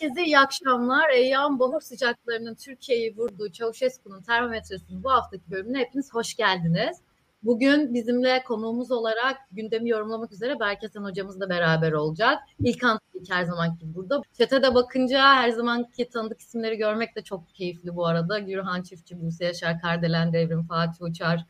Herkese iyi akşamlar. Eyyam bahar sıcaklarının Türkiye'yi vurduğu Çavuşesku'nun termometresinin bu haftaki bölümüne hepiniz hoş geldiniz. Bugün bizimle konuğumuz olarak gündemi yorumlamak üzere Berkesen hocamız da beraber olacak. İlk ilk her zamanki burada. Çetede bakınca her zamanki tanıdık isimleri görmek de çok keyifli bu arada. Gürhan Çiftçi, Buse Yaşar, Kardelen Devrim, Fatih Uçar,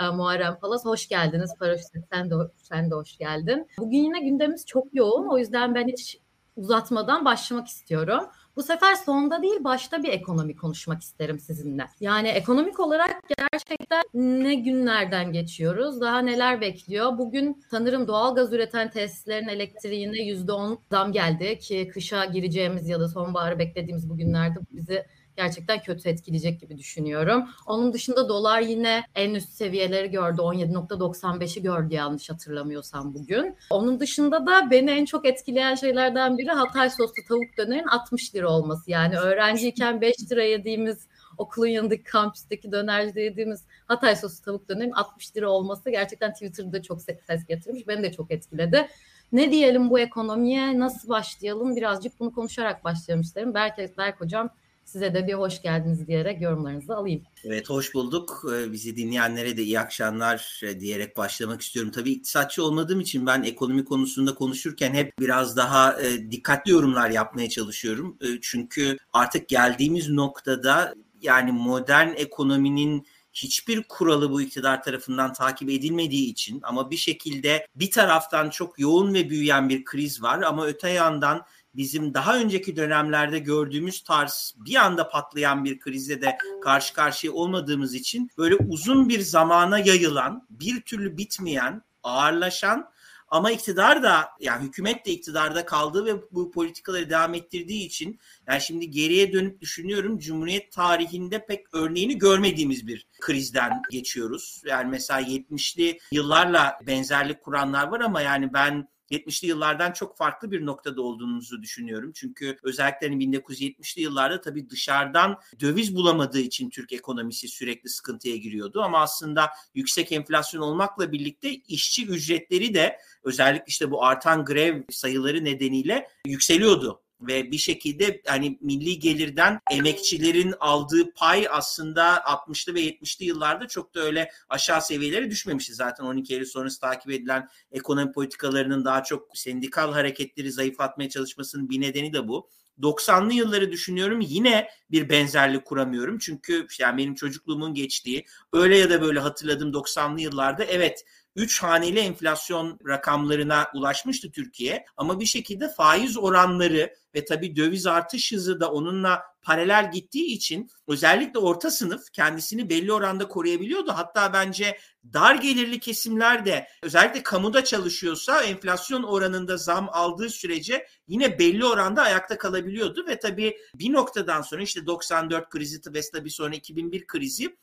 e, Muharrem Palas hoş geldiniz. Paraşüt sen de, sen de hoş geldin. Bugün yine gündemimiz çok yoğun. O yüzden ben hiç uzatmadan başlamak istiyorum. Bu sefer sonda değil başta bir ekonomi konuşmak isterim sizinle. Yani ekonomik olarak gerçekten ne günlerden geçiyoruz? Daha neler bekliyor? Bugün sanırım doğal gaz üreten tesislerin elektriğine %10 zam geldi ki kışa gireceğimiz ya da sonbaharı beklediğimiz bu günlerde bizi gerçekten kötü etkileyecek gibi düşünüyorum. Onun dışında dolar yine en üst seviyeleri gördü. 17.95'i gördü yanlış hatırlamıyorsam bugün. Onun dışında da beni en çok etkileyen şeylerden biri Hatay soslu tavuk dönerin 60 lira olması. Yani öğrenciyken 5 lira yediğimiz okulun yanındaki kampüsteki dönercide yediğimiz Hatay soslu tavuk dönerin 60 lira olması gerçekten Twitter'da çok ses getirmiş. Beni de çok etkiledi. Ne diyelim bu ekonomiye? Nasıl başlayalım? Birazcık bunu konuşarak isterim. Berk, Berk hocam Size de bir hoş geldiniz diyerek yorumlarınızı alayım. Evet hoş bulduk. Ee, bizi dinleyenlere de iyi akşamlar e, diyerek başlamak istiyorum. Tabii iktisatçı olmadığım için ben ekonomi konusunda konuşurken hep biraz daha e, dikkatli yorumlar yapmaya çalışıyorum. E, çünkü artık geldiğimiz noktada yani modern ekonominin hiçbir kuralı bu iktidar tarafından takip edilmediği için ama bir şekilde bir taraftan çok yoğun ve büyüyen bir kriz var ama öte yandan bizim daha önceki dönemlerde gördüğümüz tarz bir anda patlayan bir krizle de karşı karşıya olmadığımız için böyle uzun bir zamana yayılan, bir türlü bitmeyen, ağırlaşan ama iktidar da yani hükümet de iktidarda kaldığı ve bu politikaları devam ettirdiği için yani şimdi geriye dönüp düşünüyorum Cumhuriyet tarihinde pek örneğini görmediğimiz bir krizden geçiyoruz. Yani mesela 70'li yıllarla benzerlik kuranlar var ama yani ben 70'li yıllardan çok farklı bir noktada olduğunuzu düşünüyorum. Çünkü özellikle 1970'li hani yıllarda tabii dışarıdan döviz bulamadığı için Türk ekonomisi sürekli sıkıntıya giriyordu. Ama aslında yüksek enflasyon olmakla birlikte işçi ücretleri de özellikle işte bu artan grev sayıları nedeniyle yükseliyordu ve bir şekilde hani milli gelirden emekçilerin aldığı pay aslında 60'lı ve 70'li yıllarda çok da öyle aşağı seviyelere düşmemişti. Zaten 12 Eylül sonrası takip edilen ekonomi politikalarının daha çok sendikal hareketleri zayıflatmaya çalışmasının bir nedeni de bu. 90'lı yılları düşünüyorum yine bir benzerlik kuramıyorum. Çünkü yani benim çocukluğumun geçtiği öyle ya da böyle hatırladığım 90'lı yıllarda evet 3 haneli enflasyon rakamlarına ulaşmıştı Türkiye ama bir şekilde faiz oranları ve tabii döviz artış hızı da onunla paralel gittiği için özellikle orta sınıf kendisini belli oranda koruyabiliyordu. Hatta bence dar gelirli kesimler de özellikle kamuda çalışıyorsa enflasyon oranında zam aldığı sürece yine belli oranda ayakta kalabiliyordu ve tabii bir noktadan sonra işte 94 krizi ve tabii sonra 2001 krizi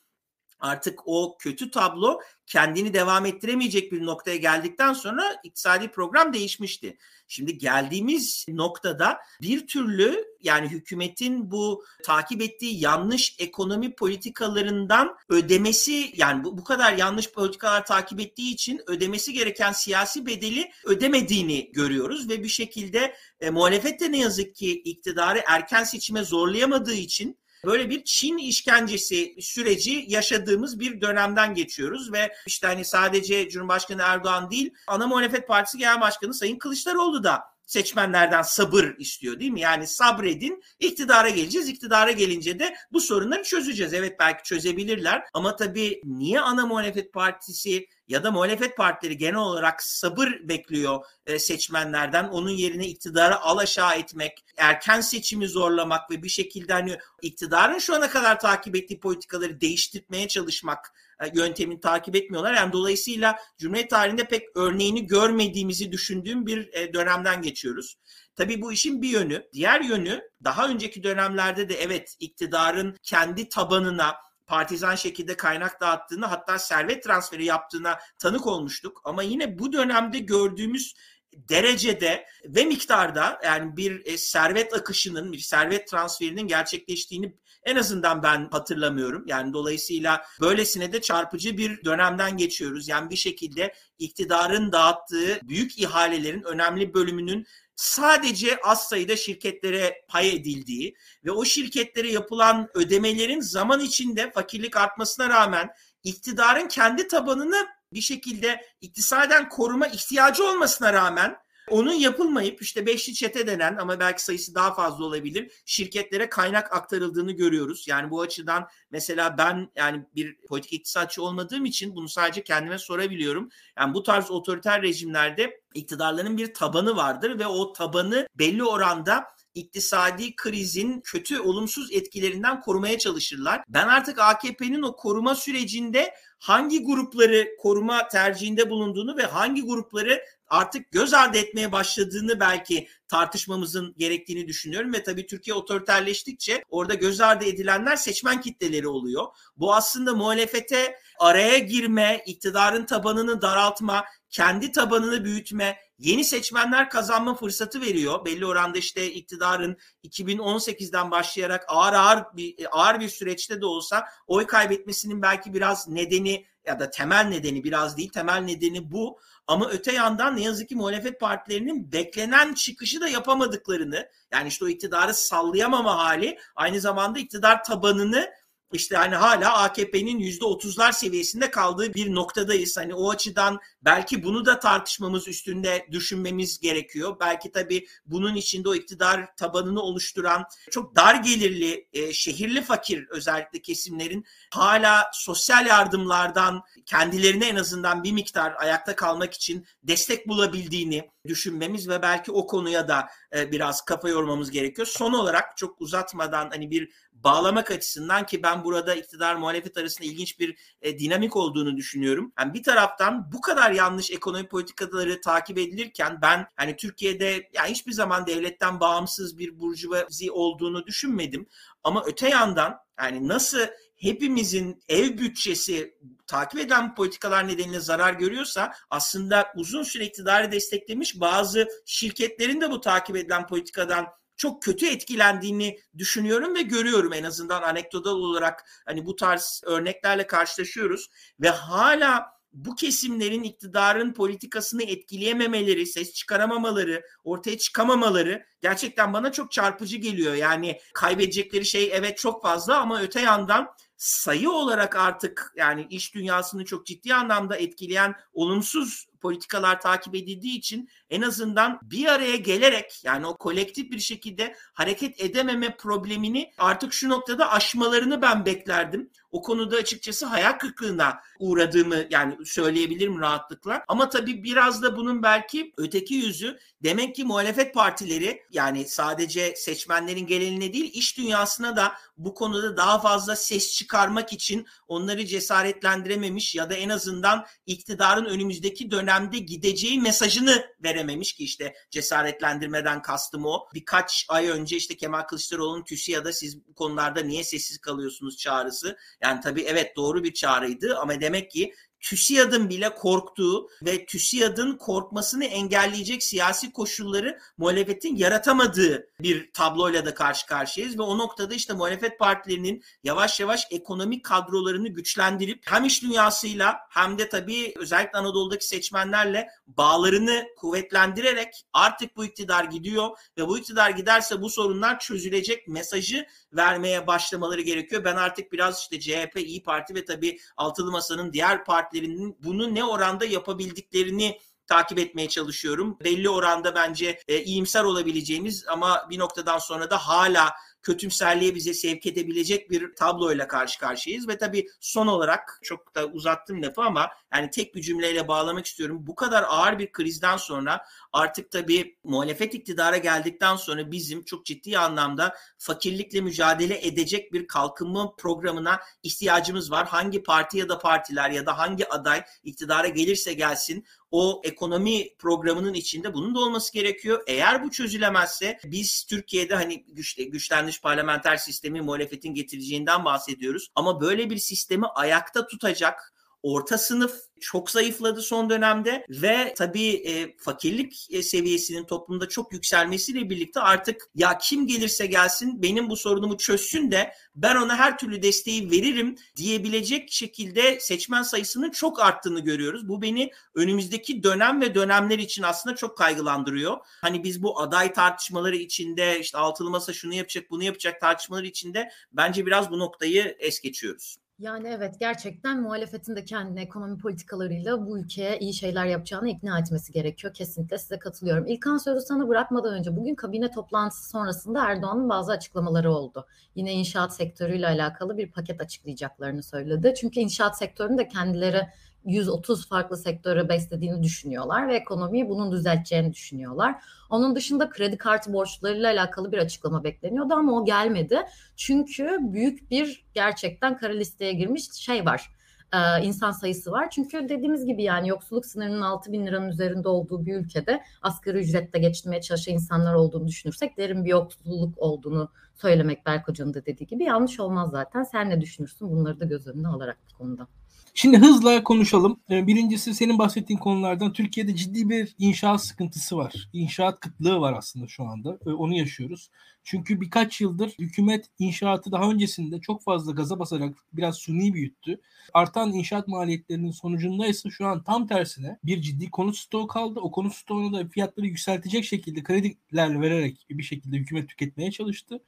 artık o kötü tablo kendini devam ettiremeyecek bir noktaya geldikten sonra iktisadi program değişmişti. Şimdi geldiğimiz noktada bir türlü yani hükümetin bu takip ettiği yanlış ekonomi politikalarından ödemesi yani bu, bu kadar yanlış politikalar takip ettiği için ödemesi gereken siyasi bedeli ödemediğini görüyoruz ve bir şekilde e, muhalefet de ne yazık ki iktidarı erken seçime zorlayamadığı için Böyle bir Çin işkencesi süreci yaşadığımız bir dönemden geçiyoruz ve işte hani sadece Cumhurbaşkanı Erdoğan değil, ana muhalefet partisi genel başkanı Sayın Kılıçdaroğlu da seçmenlerden sabır istiyor değil mi? Yani sabredin iktidara geleceğiz. İktidara gelince de bu sorunları çözeceğiz. Evet belki çözebilirler ama tabii niye ana muhalefet partisi ya da muhalefet partileri genel olarak sabır bekliyor e, seçmenlerden. Onun yerine iktidarı alaşağı etmek, erken seçimi zorlamak ve bir şekilde hani iktidarın şu ana kadar takip ettiği politikaları değiştirmeye çalışmak yöntemini takip etmiyorlar. Yani dolayısıyla Cumhuriyet tarihinde pek örneğini görmediğimizi düşündüğüm bir e, dönemden geçiyoruz. Tabii bu işin bir yönü. Diğer yönü daha önceki dönemlerde de evet iktidarın kendi tabanına partizan şekilde kaynak dağıttığını hatta servet transferi yaptığına tanık olmuştuk. Ama yine bu dönemde gördüğümüz derecede ve miktarda yani bir e, servet akışının, bir servet transferinin gerçekleştiğini en azından ben hatırlamıyorum. Yani dolayısıyla böylesine de çarpıcı bir dönemden geçiyoruz. Yani bir şekilde iktidarın dağıttığı büyük ihalelerin önemli bölümünün sadece az sayıda şirketlere pay edildiği ve o şirketlere yapılan ödemelerin zaman içinde fakirlik artmasına rağmen iktidarın kendi tabanını bir şekilde iktisaden koruma ihtiyacı olmasına rağmen onun yapılmayıp işte beşli çete denen ama belki sayısı daha fazla olabilir şirketlere kaynak aktarıldığını görüyoruz. Yani bu açıdan mesela ben yani bir politik iktisatçı olmadığım için bunu sadece kendime sorabiliyorum. Yani bu tarz otoriter rejimlerde iktidarların bir tabanı vardır ve o tabanı belli oranda iktisadi krizin kötü olumsuz etkilerinden korumaya çalışırlar. Ben artık AKP'nin o koruma sürecinde hangi grupları koruma tercihinde bulunduğunu ve hangi grupları artık göz ardı etmeye başladığını belki tartışmamızın gerektiğini düşünüyorum ve tabii Türkiye otoriterleştikçe orada göz ardı edilenler seçmen kitleleri oluyor. Bu aslında muhalefete araya girme, iktidarın tabanını daraltma, kendi tabanını büyütme, yeni seçmenler kazanma fırsatı veriyor. Belli oranda işte iktidarın 2018'den başlayarak ağır ağır bir ağır bir süreçte de olsa oy kaybetmesinin belki biraz nedeni ya da temel nedeni biraz değil temel nedeni bu. Ama öte yandan ne yazık ki muhalefet partilerinin beklenen çıkışı da yapamadıklarını yani işte o iktidarı sallayamama hali aynı zamanda iktidar tabanını işte hani hala AKP'nin yüzde otuzlar seviyesinde kaldığı bir noktadayız. Hani o açıdan belki bunu da tartışmamız üstünde düşünmemiz gerekiyor. Belki tabii bunun içinde o iktidar tabanını oluşturan çok dar gelirli, e, şehirli fakir özellikle kesimlerin hala sosyal yardımlardan kendilerine en azından bir miktar ayakta kalmak için destek bulabildiğini düşünmemiz ve belki o konuya da e, biraz kafa yormamız gerekiyor. Son olarak çok uzatmadan hani bir bağlamak açısından ki ben burada iktidar muhalefet arasında ilginç bir e, dinamik olduğunu düşünüyorum. Yani bir taraftan bu kadar yanlış ekonomi politikaları takip edilirken ben hani Türkiye'de yani hiçbir zaman devletten bağımsız bir burjuvazi olduğunu düşünmedim. Ama öte yandan yani nasıl hepimizin ev bütçesi takip eden politikalar nedeniyle zarar görüyorsa aslında uzun süre iktidarı desteklemiş bazı şirketlerin de bu takip edilen politikadan çok kötü etkilendiğini düşünüyorum ve görüyorum en azından anekdotal olarak hani bu tarz örneklerle karşılaşıyoruz ve hala bu kesimlerin iktidarın politikasını etkileyememeleri, ses çıkaramamaları, ortaya çıkamamaları gerçekten bana çok çarpıcı geliyor. Yani kaybedecekleri şey evet çok fazla ama öte yandan sayı olarak artık yani iş dünyasını çok ciddi anlamda etkileyen olumsuz politikalar takip edildiği için en azından bir araya gelerek yani o kolektif bir şekilde hareket edememe problemini artık şu noktada aşmalarını ben beklerdim. O konuda açıkçası hayal kırıklığına uğradığımı yani söyleyebilirim rahatlıkla. Ama tabii biraz da bunun belki öteki yüzü demek ki muhalefet partileri yani sadece seçmenlerin geleneğine değil iş dünyasına da bu konuda daha fazla ses çıkarmak için onları cesaretlendirememiş ya da en azından iktidarın önümüzdeki dönemde gideceği mesajını verememiş ki işte cesaretlendirmeden kastım o. Birkaç ay önce işte Kemal Kılıçdaroğlu'nun TÜSİAD'a siz bu konularda niye sessiz kalıyorsunuz çağrısı. Yani tabii evet doğru bir çağrıydı ama demek ki TÜSİAD'ın bile korktuğu ve TÜSİAD'ın korkmasını engelleyecek siyasi koşulları muhalefetin yaratamadığı bir tabloyla da karşı karşıyayız ve o noktada işte muhalefet partilerinin yavaş yavaş ekonomik kadrolarını güçlendirip hem iş dünyasıyla hem de tabii özellikle Anadolu'daki seçmenlerle bağlarını kuvvetlendirerek artık bu iktidar gidiyor ve bu iktidar giderse bu sorunlar çözülecek mesajı vermeye başlamaları gerekiyor. Ben artık biraz işte CHP, İyi Parti ve tabii Altılı Masa'nın diğer partilerinin bunu ne oranda yapabildiklerini takip etmeye çalışıyorum. Belli oranda bence e, iyimser olabileceğimiz ama bir noktadan sonra da hala kötümserliğe bize sevk edebilecek bir tabloyla karşı karşıyayız ve tabii son olarak çok da uzattım lafı ama yani tek bir cümleyle bağlamak istiyorum. Bu kadar ağır bir krizden sonra artık tabii muhalefet iktidara geldikten sonra bizim çok ciddi anlamda fakirlikle mücadele edecek bir kalkınma programına ihtiyacımız var. Hangi parti ya da partiler ya da hangi aday iktidara gelirse gelsin o ekonomi programının içinde bunun da olması gerekiyor. Eğer bu çözülemezse biz Türkiye'de hani güçle, güçlenmiş parlamenter sistemi muhalefetin getireceğinden bahsediyoruz. Ama böyle bir sistemi ayakta tutacak Orta sınıf çok zayıfladı son dönemde ve tabii e, fakirlik e, seviyesinin toplumda çok yükselmesiyle birlikte artık ya kim gelirse gelsin benim bu sorunumu çözsün de ben ona her türlü desteği veririm diyebilecek şekilde seçmen sayısının çok arttığını görüyoruz. Bu beni önümüzdeki dönem ve dönemler için aslında çok kaygılandırıyor. Hani biz bu aday tartışmaları içinde işte altılı masa şunu yapacak bunu yapacak tartışmaları içinde bence biraz bu noktayı es geçiyoruz. Yani evet gerçekten muhalefetin de kendine ekonomi politikalarıyla bu ülkeye iyi şeyler yapacağını ikna etmesi gerekiyor. Kesinlikle size katılıyorum. İlkan sözü sana bırakmadan önce bugün kabine toplantısı sonrasında Erdoğan'ın bazı açıklamaları oldu. Yine inşaat sektörüyle alakalı bir paket açıklayacaklarını söyledi. Çünkü inşaat sektöründe kendileri 130 farklı sektörü beslediğini düşünüyorlar ve ekonomiyi bunun düzelteceğini düşünüyorlar. Onun dışında kredi kartı borçlarıyla alakalı bir açıklama bekleniyordu ama o gelmedi. Çünkü büyük bir gerçekten kara listeye girmiş şey var e, insan sayısı var. Çünkü dediğimiz gibi yani yoksulluk sınırının 6 bin liranın üzerinde olduğu bir ülkede asgari ücretle geçinmeye çalışan insanlar olduğunu düşünürsek derin bir yoksulluk olduğunu söylemek Berk Hoca'nın da dediği gibi yanlış olmaz zaten. Sen ne düşünürsün bunları da göz önüne alarak bu konuda? Şimdi hızla konuşalım. Ee, birincisi senin bahsettiğin konulardan Türkiye'de ciddi bir inşaat sıkıntısı var. İnşaat kıtlığı var aslında şu anda. Ee, onu yaşıyoruz. Çünkü birkaç yıldır hükümet inşaatı daha öncesinde çok fazla gaza basarak biraz suni büyüttü. Artan inşaat maliyetlerinin sonucunda ise şu an tam tersine bir ciddi konut stoğu kaldı. O konut stoğunu da fiyatları yükseltecek şekilde krediler vererek bir şekilde hükümet tüketmeye çalıştı.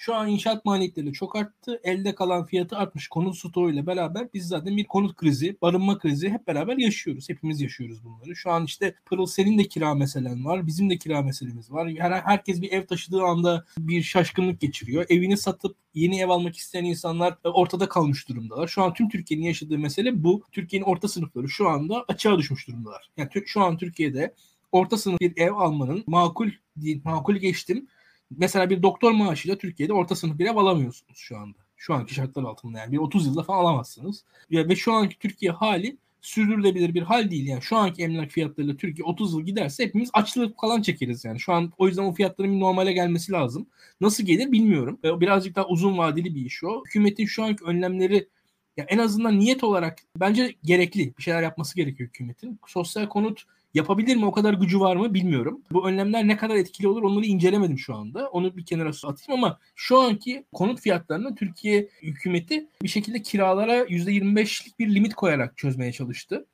Şu an inşaat maliyetleri çok arttı. Elde kalan fiyatı artmış konut stoğuyla beraber biz zaten bir konut krizi, barınma krizi hep beraber yaşıyoruz. Hepimiz yaşıyoruz bunları. Şu an işte Pırıl senin de kira meselen var. Bizim de kira meselemiz var. Her, herkes bir ev taşıdığı anda bir şaşkınlık geçiriyor. Evini satıp yeni ev almak isteyen insanlar ortada kalmış durumdalar. Şu an tüm Türkiye'nin yaşadığı mesele bu. Türkiye'nin orta sınıfları şu anda açığa düşmüş durumdalar. Yani şu an Türkiye'de orta sınıf bir ev almanın makul değil, makul geçtim mesela bir doktor maaşıyla Türkiye'de orta sınıf bir ev alamıyorsunuz şu anda. Şu anki şartlar altında yani bir 30 yılda falan alamazsınız. Ve şu anki Türkiye hali sürdürülebilir bir hal değil. Yani şu anki emlak fiyatlarıyla Türkiye 30 yıl giderse hepimiz açlık falan çekeriz yani. Şu an o yüzden o fiyatların bir normale gelmesi lazım. Nasıl gelir bilmiyorum. Birazcık daha uzun vadeli bir iş o. Hükümetin şu anki önlemleri ya en azından niyet olarak bence gerekli. Bir şeyler yapması gerekiyor hükümetin. Sosyal konut Yapabilir mi? O kadar gücü var mı? Bilmiyorum. Bu önlemler ne kadar etkili olur onları incelemedim şu anda. Onu bir kenara atayım ama şu anki konut fiyatlarını Türkiye hükümeti bir şekilde kiralara %25'lik bir limit koyarak çözmeye çalıştı.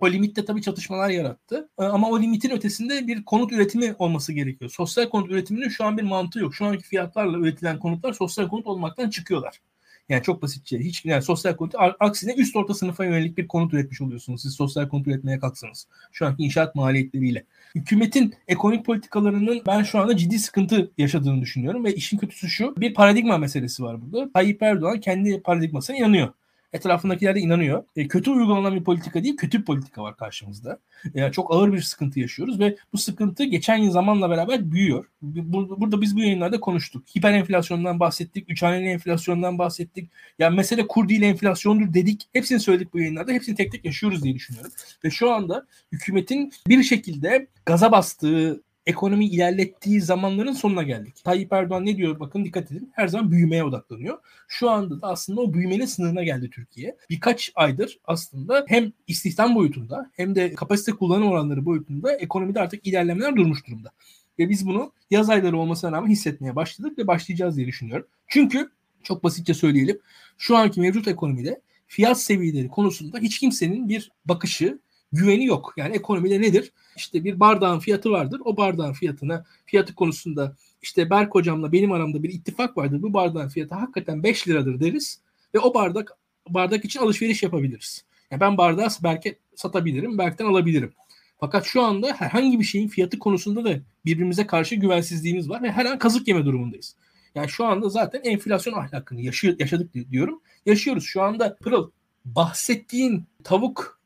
O limitte tabii çatışmalar yarattı. Ee, ama o limitin ötesinde bir konut üretimi olması gerekiyor. Sosyal konut üretiminin şu an bir mantığı yok. Şu anki fiyatlarla üretilen konutlar sosyal konut olmaktan çıkıyorlar. Yani çok basitçe hiç yani sosyal konut aksine üst orta sınıfa yönelik bir konut üretmiş oluyorsunuz. Siz sosyal konut üretmeye kalksanız. Şu anki inşaat maliyetleriyle. Hükümetin ekonomik politikalarının ben şu anda ciddi sıkıntı yaşadığını düşünüyorum ve işin kötüsü şu. Bir paradigma meselesi var burada. Tayyip Erdoğan kendi paradigmasına inanıyor. Etrafındakiler de inanıyor. E, kötü uygulanan bir politika değil, kötü bir politika var karşımızda. E, çok ağır bir sıkıntı yaşıyoruz ve bu sıkıntı geçen yıl zamanla beraber büyüyor. Burada, biz bu yayınlarda konuştuk. Hiper enflasyondan bahsettik, üç haneli enflasyondan bahsettik. Yani mesele kur değil enflasyondur dedik. Hepsini söyledik bu yayınlarda. Hepsini tek tek yaşıyoruz diye düşünüyorum. Ve şu anda hükümetin bir şekilde gaza bastığı ekonomi ilerlettiği zamanların sonuna geldik. Tayyip Erdoğan ne diyor bakın dikkat edin her zaman büyümeye odaklanıyor. Şu anda da aslında o büyümenin sınırına geldi Türkiye. Birkaç aydır aslında hem istihdam boyutunda hem de kapasite kullanım oranları boyutunda ekonomide artık ilerlemeler durmuş durumda. Ve biz bunu yaz ayları olmasına rağmen hissetmeye başladık ve başlayacağız diye düşünüyorum. Çünkü çok basitçe söyleyelim şu anki mevcut ekonomide fiyat seviyeleri konusunda hiç kimsenin bir bakışı, güveni yok. Yani ekonomide nedir? İşte bir bardağın fiyatı vardır. O bardağın fiyatına, fiyatı konusunda işte Berk hocamla benim aramda bir ittifak vardır. Bu bardağın fiyatı hakikaten 5 liradır deriz ve o bardak bardak için alışveriş yapabiliriz. Yani ben bardağı Berk'e satabilirim, Berk'ten alabilirim. Fakat şu anda herhangi bir şeyin fiyatı konusunda da birbirimize karşı güvensizliğimiz var ve her an kazık yeme durumundayız. Yani şu anda zaten enflasyon ahlakını yaşadık diyorum. Yaşıyoruz. Şu anda Pırıl bahsettiğin tavuk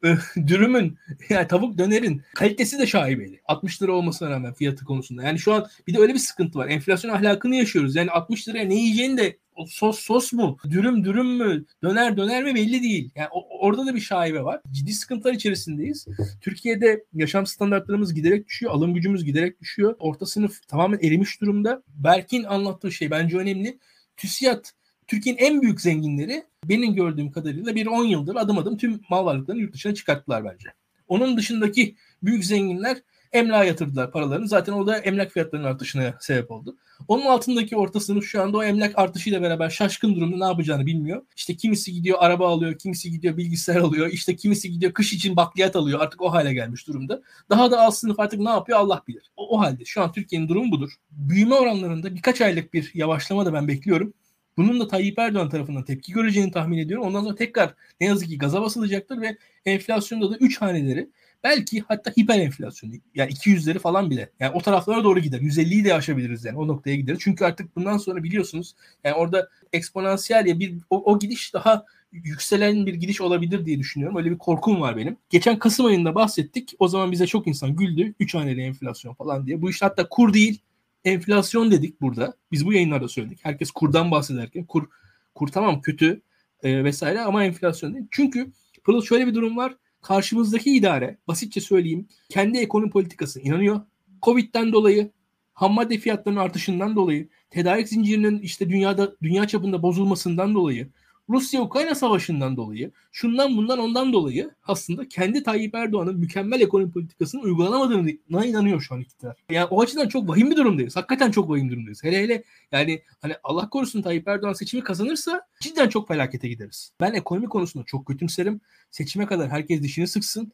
dürümün yani tavuk dönerin kalitesi de şaibeli. 60 lira olmasına rağmen fiyatı konusunda. Yani şu an bir de öyle bir sıkıntı var. Enflasyon ahlakını yaşıyoruz. Yani 60 liraya ne yiyeceğini de o sos sos mu? Dürüm dürüm mü? Döner döner mi belli değil. Yani orada da bir şaibe var. Ciddi sıkıntılar içerisindeyiz. Türkiye'de yaşam standartlarımız giderek düşüyor. Alım gücümüz giderek düşüyor. Orta sınıf tamamen erimiş durumda. Berk'in anlattığı şey bence önemli. TÜSİAD Türkiye'nin en büyük zenginleri benim gördüğüm kadarıyla bir 10 yıldır adım adım tüm mal varlıklarını yurt dışına çıkarttılar bence. Onun dışındaki büyük zenginler emlağa yatırdılar paralarını. Zaten o da emlak fiyatlarının artışına sebep oldu. Onun altındaki orta sınıf şu anda o emlak artışıyla beraber şaşkın durumda ne yapacağını bilmiyor. İşte kimisi gidiyor araba alıyor, kimisi gidiyor bilgisayar alıyor, işte kimisi gidiyor kış için bakliyat alıyor. Artık o hale gelmiş durumda. Daha da alt sınıf artık ne yapıyor Allah bilir. O, o halde şu an Türkiye'nin durumu budur. Büyüme oranlarında birkaç aylık bir yavaşlama da ben bekliyorum. Bunun da Tayyip Erdoğan tarafından tepki göreceğini tahmin ediyorum. Ondan sonra tekrar ne yazık ki gaza basılacaktır ve enflasyonda da 3 haneleri belki hatta hiper enflasyon yani 200'leri falan bile yani o taraflara doğru gider. 150'yi de aşabiliriz yani o noktaya gideriz. Çünkü artık bundan sonra biliyorsunuz yani orada eksponansiyel ya bir o, o gidiş daha yükselen bir gidiş olabilir diye düşünüyorum. Öyle bir korkum var benim. Geçen Kasım ayında bahsettik. O zaman bize çok insan güldü. 3 haneli enflasyon falan diye. Bu iş hatta kur değil enflasyon dedik burada. Biz bu yayınlarda söyledik. Herkes kurdan bahsederken kur kur tamam kötü e, vesaire ama enflasyon değil. Çünkü Pırıl şöyle bir durum var. Karşımızdaki idare basitçe söyleyeyim kendi ekonomi politikası inanıyor. Covid'den dolayı ham madde fiyatlarının artışından dolayı tedarik zincirinin işte dünyada dünya çapında bozulmasından dolayı Rusya-Ukrayna savaşından dolayı, şundan bundan ondan dolayı aslında kendi Tayyip Erdoğan'ın mükemmel ekonomi politikasının uygulanamadığına inanıyor şu an iktidar. Yani o açıdan çok vahim bir durumdayız. Hakikaten çok vahim durumdayız. Hele hele yani hani Allah korusun Tayyip Erdoğan seçimi kazanırsa cidden çok felakete gideriz. Ben ekonomi konusunda çok kötümserim. Seçime kadar herkes dişini sıksın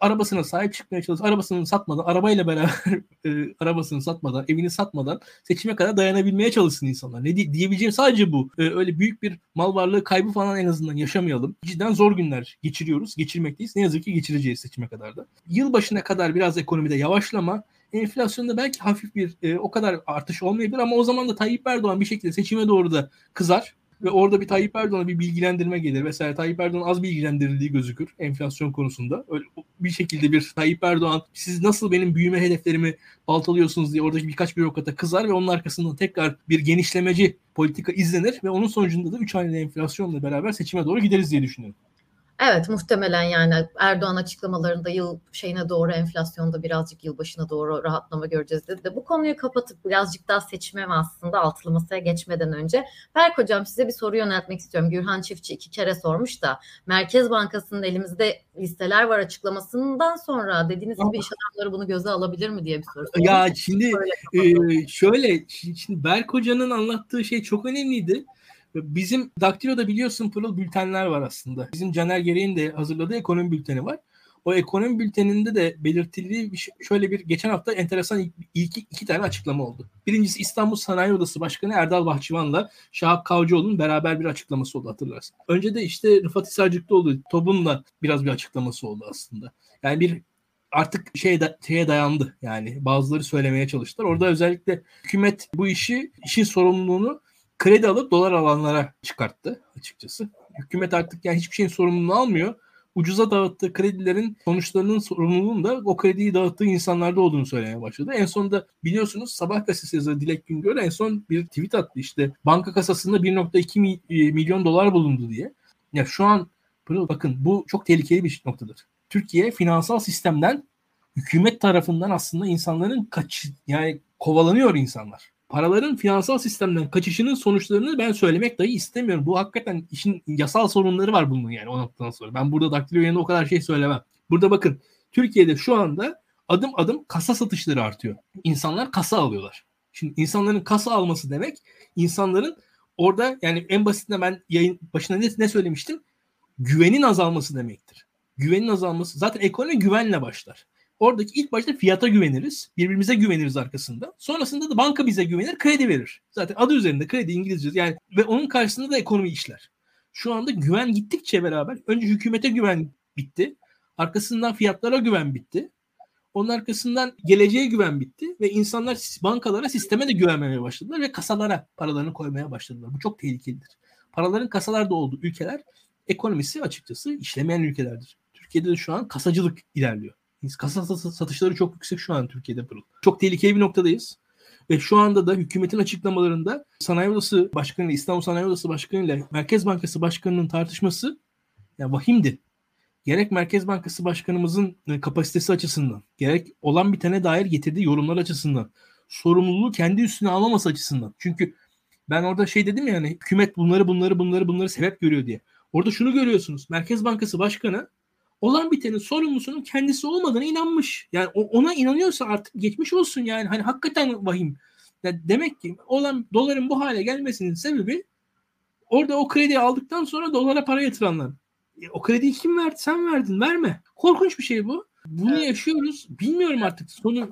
arabasına sahip çıkmaya çalış, arabasını satmadan, arabayla beraber e, arabasını satmadan, evini satmadan seçime kadar dayanabilmeye çalışsın insanlar. Ne di- diyebileceğim sadece bu. E, öyle büyük bir mal varlığı kaybı falan en azından yaşamayalım. Cidden zor günler geçiriyoruz, geçirmekteyiz. Ne yazık ki geçireceğiz seçime kadar da. Yılbaşına kadar biraz ekonomide yavaşlama, enflasyonda belki hafif bir e, o kadar artış olmayabilir ama o zaman da Tayyip Erdoğan bir şekilde seçime doğru da kızar ve orada bir Tayyip Erdoğan'a bir bilgilendirme gelir. Mesela Tayyip Erdoğan az bilgilendirildiği gözükür enflasyon konusunda. Öyle bir şekilde bir Tayyip Erdoğan siz nasıl benim büyüme hedeflerimi baltalıyorsunuz diye oradaki birkaç bürokrata kızar ve onun arkasından tekrar bir genişlemeci politika izlenir ve onun sonucunda da 3 haneli enflasyonla beraber seçime doğru gideriz diye düşünüyorum. Evet muhtemelen yani Erdoğan açıklamalarında yıl şeyine doğru enflasyonda birazcık yılbaşına doğru rahatlama göreceğiz dedi de bu konuyu kapatıp birazcık daha seçime aslında altılı masaya geçmeden önce Berk Hocam size bir soru yöneltmek istiyorum. Gürhan Çiftçi iki kere sormuş da Merkez Bankası'nın elimizde listeler var açıklamasından sonra dediğiniz gibi iş adamları bunu göze alabilir mi diye bir soru sormuş. Ya şimdi e, şöyle şimdi Berk Hoca'nın anlattığı şey çok önemliydi. Bizim Daktilo'da biliyorsun pırıl bültenler var aslında. Bizim Caner Gereğin de hazırladığı ekonomi bülteni var. O ekonomi bülteninde de belirtildiği şey, şöyle bir geçen hafta enteresan ilk iki tane açıklama oldu. Birincisi İstanbul Sanayi Odası Başkanı Erdal Bahçıvan'la Şahap Kavcıoğlu'nun beraber bir açıklaması oldu hatırlarsın. Önce de işte Rıfat Hisarcıklıoğlu TOB'unla biraz bir açıklaması oldu aslında. Yani bir artık şeye, da, şeye dayandı yani bazıları söylemeye çalıştılar. Orada özellikle hükümet bu işi işin sorumluluğunu kredi alıp dolar alanlara çıkarttı açıkçası. Hükümet artık yani hiçbir şeyin sorumluluğunu almıyor. Ucuza dağıttığı kredilerin sonuçlarının sorumluluğunun da o krediyi dağıttığı insanlarda olduğunu söylemeye başladı. En sonunda biliyorsunuz Sabah gazetesi yazarı Dilek Güngör en son bir tweet attı işte banka kasasında 1.2 e, milyon dolar bulundu diye. Ya şu an bakın bu çok tehlikeli bir noktadır. Türkiye finansal sistemden hükümet tarafından aslında insanların kaç yani kovalanıyor insanlar paraların finansal sistemden kaçışının sonuçlarını ben söylemek dahi istemiyorum. Bu hakikaten işin yasal sorunları var bunun yani o noktadan sonra. Ben burada daktilo yanında o kadar şey söylemem. Burada bakın Türkiye'de şu anda adım adım kasa satışları artıyor. İnsanlar kasa alıyorlar. Şimdi insanların kasa alması demek insanların orada yani en basitinde ben yayın başına ne, ne söylemiştim? Güvenin azalması demektir. Güvenin azalması zaten ekonomi güvenle başlar. Oradaki ilk başta fiyata güveniriz. Birbirimize güveniriz arkasında. Sonrasında da banka bize güvenir, kredi verir. Zaten adı üzerinde kredi İngilizce yani ve onun karşısında da ekonomi işler. Şu anda güven gittikçe beraber önce hükümete güven bitti. Arkasından fiyatlara güven bitti. Onun arkasından geleceğe güven bitti ve insanlar bankalara, sisteme de güvenmemeye başladılar ve kasalara paralarını koymaya başladılar. Bu çok tehlikelidir. Paraların kasalarda olduğu ülkeler ekonomisi açıkçası işlemeyen ülkelerdir. Türkiye'de de şu an kasacılık ilerliyor. Kasa satışları çok yüksek şu an Türkiye'de Pırıl. Çok tehlikeli bir noktadayız. Ve şu anda da hükümetin açıklamalarında Sanayi Odası Başkanı ile İstanbul Sanayi Odası Başkanı ile Merkez Bankası Başkanı'nın tartışması ya vahimdi. Gerek Merkez Bankası Başkanımızın e, kapasitesi açısından, gerek olan bitene dair getirdiği yorumlar açısından, sorumluluğu kendi üstüne almaması açısından. Çünkü Ben orada şey dedim ya hani hükümet bunları bunları bunları bunları sebep görüyor diye. Orada şunu görüyorsunuz. Merkez Bankası Başkanı olan bitenin sorumlusunun kendisi olmadığına inanmış. Yani ona inanıyorsa artık geçmiş olsun yani. Hani hakikaten vahim. Yani demek ki olan doların bu hale gelmesinin sebebi orada o krediyi aldıktan sonra dolara para yatıranlar. E, o krediyi kim verdi? Sen verdin. Verme. Korkunç bir şey bu. Bunu evet. yaşıyoruz. Bilmiyorum artık sonu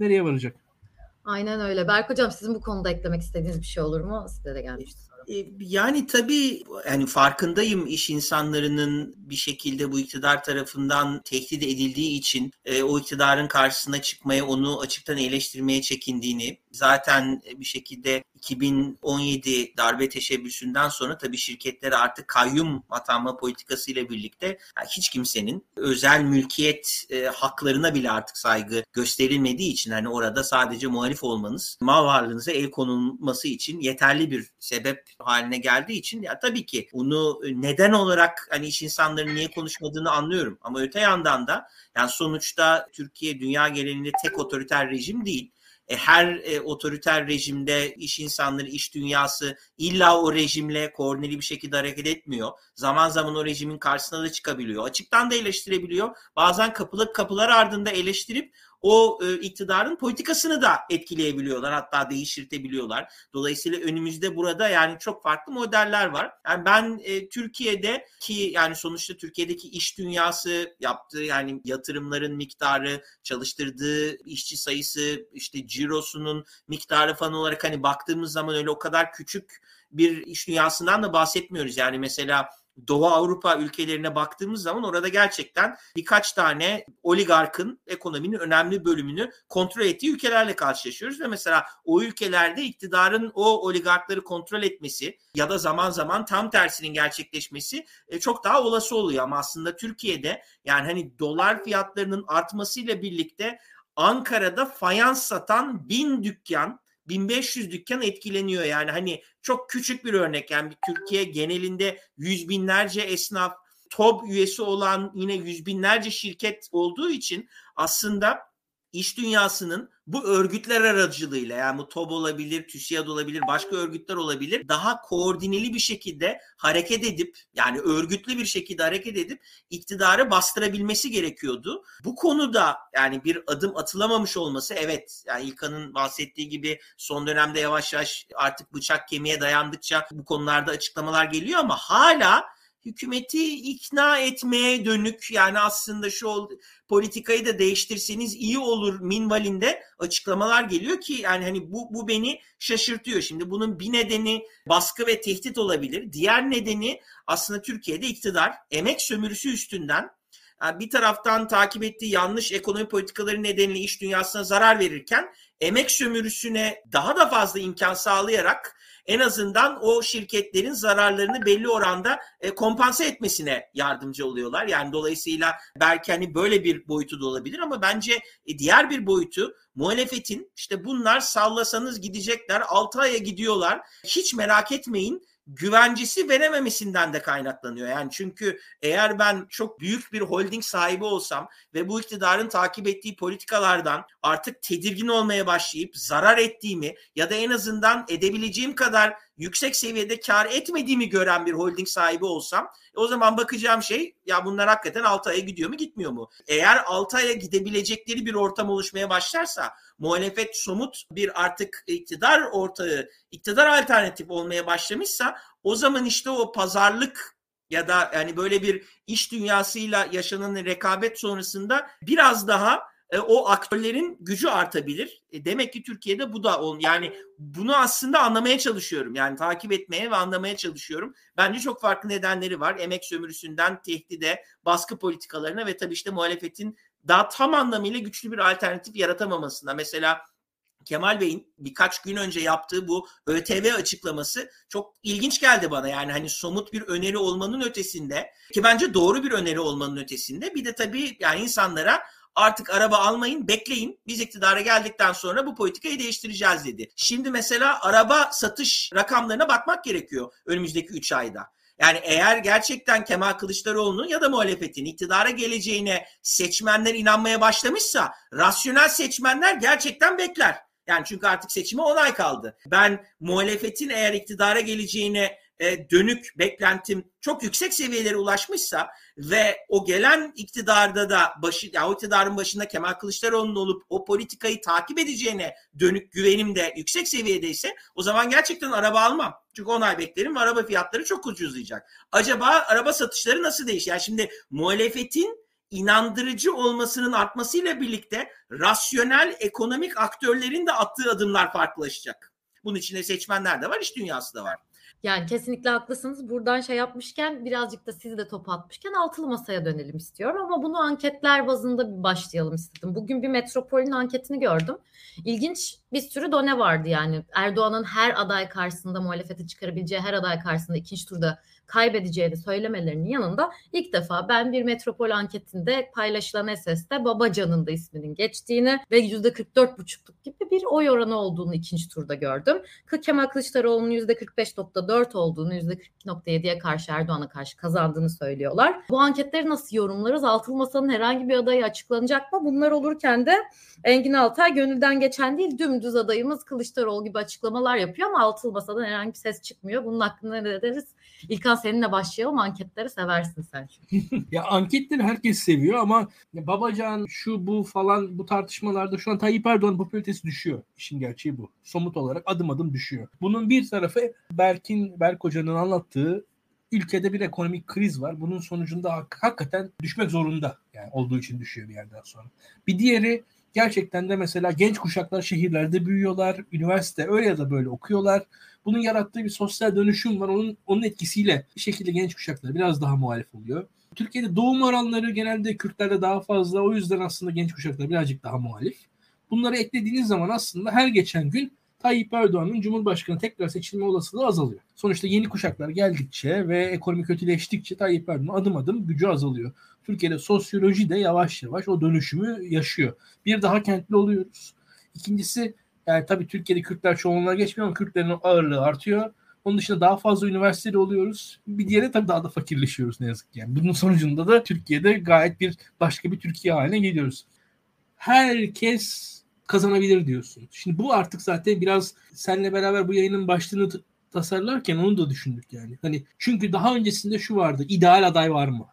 nereye varacak. Aynen öyle. Berk Hocam sizin bu konuda eklemek istediğiniz bir şey olur mu? Size de gelmişti. E, yani tabii yani farkındayım iş insanlarının bir şekilde bu iktidar tarafından tehdit edildiği için e, o iktidarın karşısına çıkmaya, onu açıktan eleştirmeye çekindiğini, zaten bir şekilde 2017 darbe teşebbüsünden sonra tabii şirketlere artık kayyum atanma politikası ile birlikte yani hiç kimsenin özel mülkiyet e, haklarına bile artık saygı gösterilmediği için hani orada sadece muhalif olmanız mal varlığınıza el konulması için yeterli bir sebep haline geldiği için ya tabii ki bunu neden olarak hani iş insanların niye konuşmadığını anlıyorum. Ama öte yandan da yani sonuçta Türkiye dünya genelinde tek otoriter rejim değil. e, her e, otoriter rejimde iş insanları, iş dünyası illa o rejimle koordineli bir şekilde hareket etmiyor. Zaman zaman o rejimin karşısına da çıkabiliyor. Açıktan da eleştirebiliyor. Bazen kapılı kapılar ardında eleştirip o e, iktidarın politikasını da etkileyebiliyorlar. Hatta değiştirtebiliyorlar. Dolayısıyla önümüzde burada yani çok farklı modeller var. Yani ben e, Türkiye'de ki yani sonuçta Türkiye'deki iş dünyası yaptığı yani yatırımların miktarı, çalıştırdığı işçi sayısı, işte cirosunun miktarı falan olarak hani baktığımız zaman öyle o kadar küçük bir iş dünyasından da bahsetmiyoruz. Yani mesela Doğu Avrupa ülkelerine baktığımız zaman orada gerçekten birkaç tane oligarkın ekonominin önemli bölümünü kontrol ettiği ülkelerle karşılaşıyoruz. Ve mesela o ülkelerde iktidarın o oligarkları kontrol etmesi ya da zaman zaman tam tersinin gerçekleşmesi e, çok daha olası oluyor. Ama aslında Türkiye'de yani hani dolar fiyatlarının artmasıyla birlikte Ankara'da fayans satan bin dükkan 1500 dükkan etkileniyor. Yani hani çok küçük bir örnek. Yani Türkiye genelinde yüz binlerce esnaf top üyesi olan yine yüz binlerce şirket olduğu için aslında iş dünyasının bu örgütler aracılığıyla yani bu TOB olabilir, TÜSİAD olabilir, başka örgütler olabilir daha koordineli bir şekilde hareket edip yani örgütlü bir şekilde hareket edip iktidarı bastırabilmesi gerekiyordu. Bu konuda yani bir adım atılamamış olması evet yani İlkan'ın bahsettiği gibi son dönemde yavaş yavaş artık bıçak kemiğe dayandıkça bu konularda açıklamalar geliyor ama hala hükümeti ikna etmeye dönük yani aslında şu politikayı da değiştirseniz iyi olur minvalinde açıklamalar geliyor ki yani hani bu bu beni şaşırtıyor. Şimdi bunun bir nedeni baskı ve tehdit olabilir. Diğer nedeni aslında Türkiye'de iktidar emek sömürüsü üstünden yani bir taraftan takip ettiği yanlış ekonomi politikaları nedeniyle iş dünyasına zarar verirken emek sömürüsüne daha da fazla imkan sağlayarak en azından o şirketlerin zararlarını belli oranda e, kompanse etmesine yardımcı oluyorlar. Yani dolayısıyla belki hani böyle bir boyutu da olabilir ama bence e, diğer bir boyutu muhalefetin işte bunlar sallasanız gidecekler 6 aya gidiyorlar hiç merak etmeyin güvencesi verememesinden de kaynaklanıyor. Yani çünkü eğer ben çok büyük bir holding sahibi olsam ve bu iktidarın takip ettiği politikalardan artık tedirgin olmaya başlayıp zarar ettiğimi ya da en azından edebileceğim kadar yüksek seviyede kar etmediğimi gören bir holding sahibi olsam o zaman bakacağım şey ya bunlar hakikaten 6 aya gidiyor mu gitmiyor mu? Eğer 6 aya gidebilecekleri bir ortam oluşmaya başlarsa muhalefet somut bir artık iktidar ortağı, iktidar alternatif olmaya başlamışsa o zaman işte o pazarlık ya da yani böyle bir iş dünyasıyla yaşanan rekabet sonrasında biraz daha e, o aktörlerin gücü artabilir. E, demek ki Türkiye'de bu da on yani bunu aslında anlamaya çalışıyorum. Yani takip etmeye ve anlamaya çalışıyorum. Bence çok farklı nedenleri var. Emek sömürüsünden tehdide, baskı politikalarına ve tabii işte muhalefetin daha tam anlamıyla güçlü bir alternatif yaratamamasına. Mesela Kemal Bey'in birkaç gün önce yaptığı bu ÖTV açıklaması çok ilginç geldi bana. Yani hani somut bir öneri olmanın ötesinde ki bence doğru bir öneri olmanın ötesinde bir de tabii yani insanlara artık araba almayın bekleyin biz iktidara geldikten sonra bu politikayı değiştireceğiz dedi. Şimdi mesela araba satış rakamlarına bakmak gerekiyor önümüzdeki 3 ayda. Yani eğer gerçekten Kemal Kılıçdaroğlu'nun ya da muhalefetin iktidara geleceğine seçmenler inanmaya başlamışsa rasyonel seçmenler gerçekten bekler. Yani çünkü artık seçime onay kaldı. Ben muhalefetin eğer iktidara geleceğine e, dönük beklentim çok yüksek seviyelere ulaşmışsa ve o gelen iktidarda da başı ya o iktidarın başında Kemal Kılıçdaroğlu'nun olup o politikayı takip edeceğine dönük güvenim de yüksek seviyedeyse o zaman gerçekten araba almam. Çünkü onay beklerim ve araba fiyatları çok ucuzlayacak. Acaba araba satışları nasıl değişir? Yani şimdi muhalefetin inandırıcı olmasının artmasıyla birlikte rasyonel ekonomik aktörlerin de attığı adımlar farklılaşacak. Bunun içinde seçmenler de var, iş dünyası da var. Yani kesinlikle haklısınız. Buradan şey yapmışken birazcık da sizi de top atmışken altılı masaya dönelim istiyorum. Ama bunu anketler bazında bir başlayalım istedim. Bugün bir Metropol'ün anketini gördüm. İlginç bir sürü done vardı yani. Erdoğan'ın her aday karşısında muhalefete çıkarabileceği her aday karşısında ikinci turda kaybedeceğini söylemelerinin yanında ilk defa ben bir metropol anketinde paylaşılan SS'de Babacan'ın da isminin geçtiğini ve %44,5'luk gibi bir oy oranı olduğunu ikinci turda gördüm. Kemal Kılıçdaroğlu'nun %45,4 olduğunu, %42,7'ye karşı Erdoğan'a karşı kazandığını söylüyorlar. Bu anketleri nasıl yorumlarız? Altılı Masa'nın herhangi bir adayı açıklanacak mı? Bunlar olurken de Engin Altay gönülden geçen değil dümdüz adayımız Kılıçdaroğlu gibi açıklamalar yapıyor ama Altılı Masa'dan herhangi bir ses çıkmıyor. Bunun hakkında ne deriz? İlkan seninle başlayalım. Anketleri seversin sen ya anketleri herkes seviyor ama Babacan şu bu falan bu tartışmalarda şu an Tayyip Erdoğan popülaritesi düşüyor. İşin gerçeği bu. Somut olarak adım adım düşüyor. Bunun bir tarafı Berkin Berk Hoca'nın anlattığı ülkede bir ekonomik kriz var. Bunun sonucunda hak, hakikaten düşmek zorunda. Yani olduğu için düşüyor bir yerden sonra. Bir diğeri gerçekten de mesela genç kuşaklar şehirlerde büyüyorlar. Üniversite öyle ya da böyle okuyorlar. Bunun yarattığı bir sosyal dönüşüm var. Onun, onun etkisiyle bir şekilde genç kuşaklar biraz daha muhalif oluyor. Türkiye'de doğum oranları genelde Kürtlerde daha fazla. O yüzden aslında genç kuşaklar birazcık daha muhalif. Bunları eklediğiniz zaman aslında her geçen gün Tayyip Erdoğan'ın Cumhurbaşkanı tekrar seçilme olasılığı azalıyor. Sonuçta yeni kuşaklar geldikçe ve ekonomi kötüleştikçe Tayyip Erdoğan adım adım gücü azalıyor. Türkiye'de sosyoloji de yavaş yavaş o dönüşümü yaşıyor. Bir daha kentli oluyoruz. İkincisi yani tabii Türkiye'de Kürtler çoğunluğa geçmiyor ama Kürtlerin ağırlığı artıyor. Onun dışında daha fazla üniversiteli oluyoruz. Bir diğeri tabii daha da fakirleşiyoruz ne yazık ki. Yani bunun sonucunda da Türkiye'de gayet bir başka bir Türkiye haline geliyoruz. Herkes kazanabilir diyorsun. Şimdi bu artık zaten biraz seninle beraber bu yayının başlığını tasarlarken onu da düşündük yani. Hani çünkü daha öncesinde şu vardı. ideal aday var mı?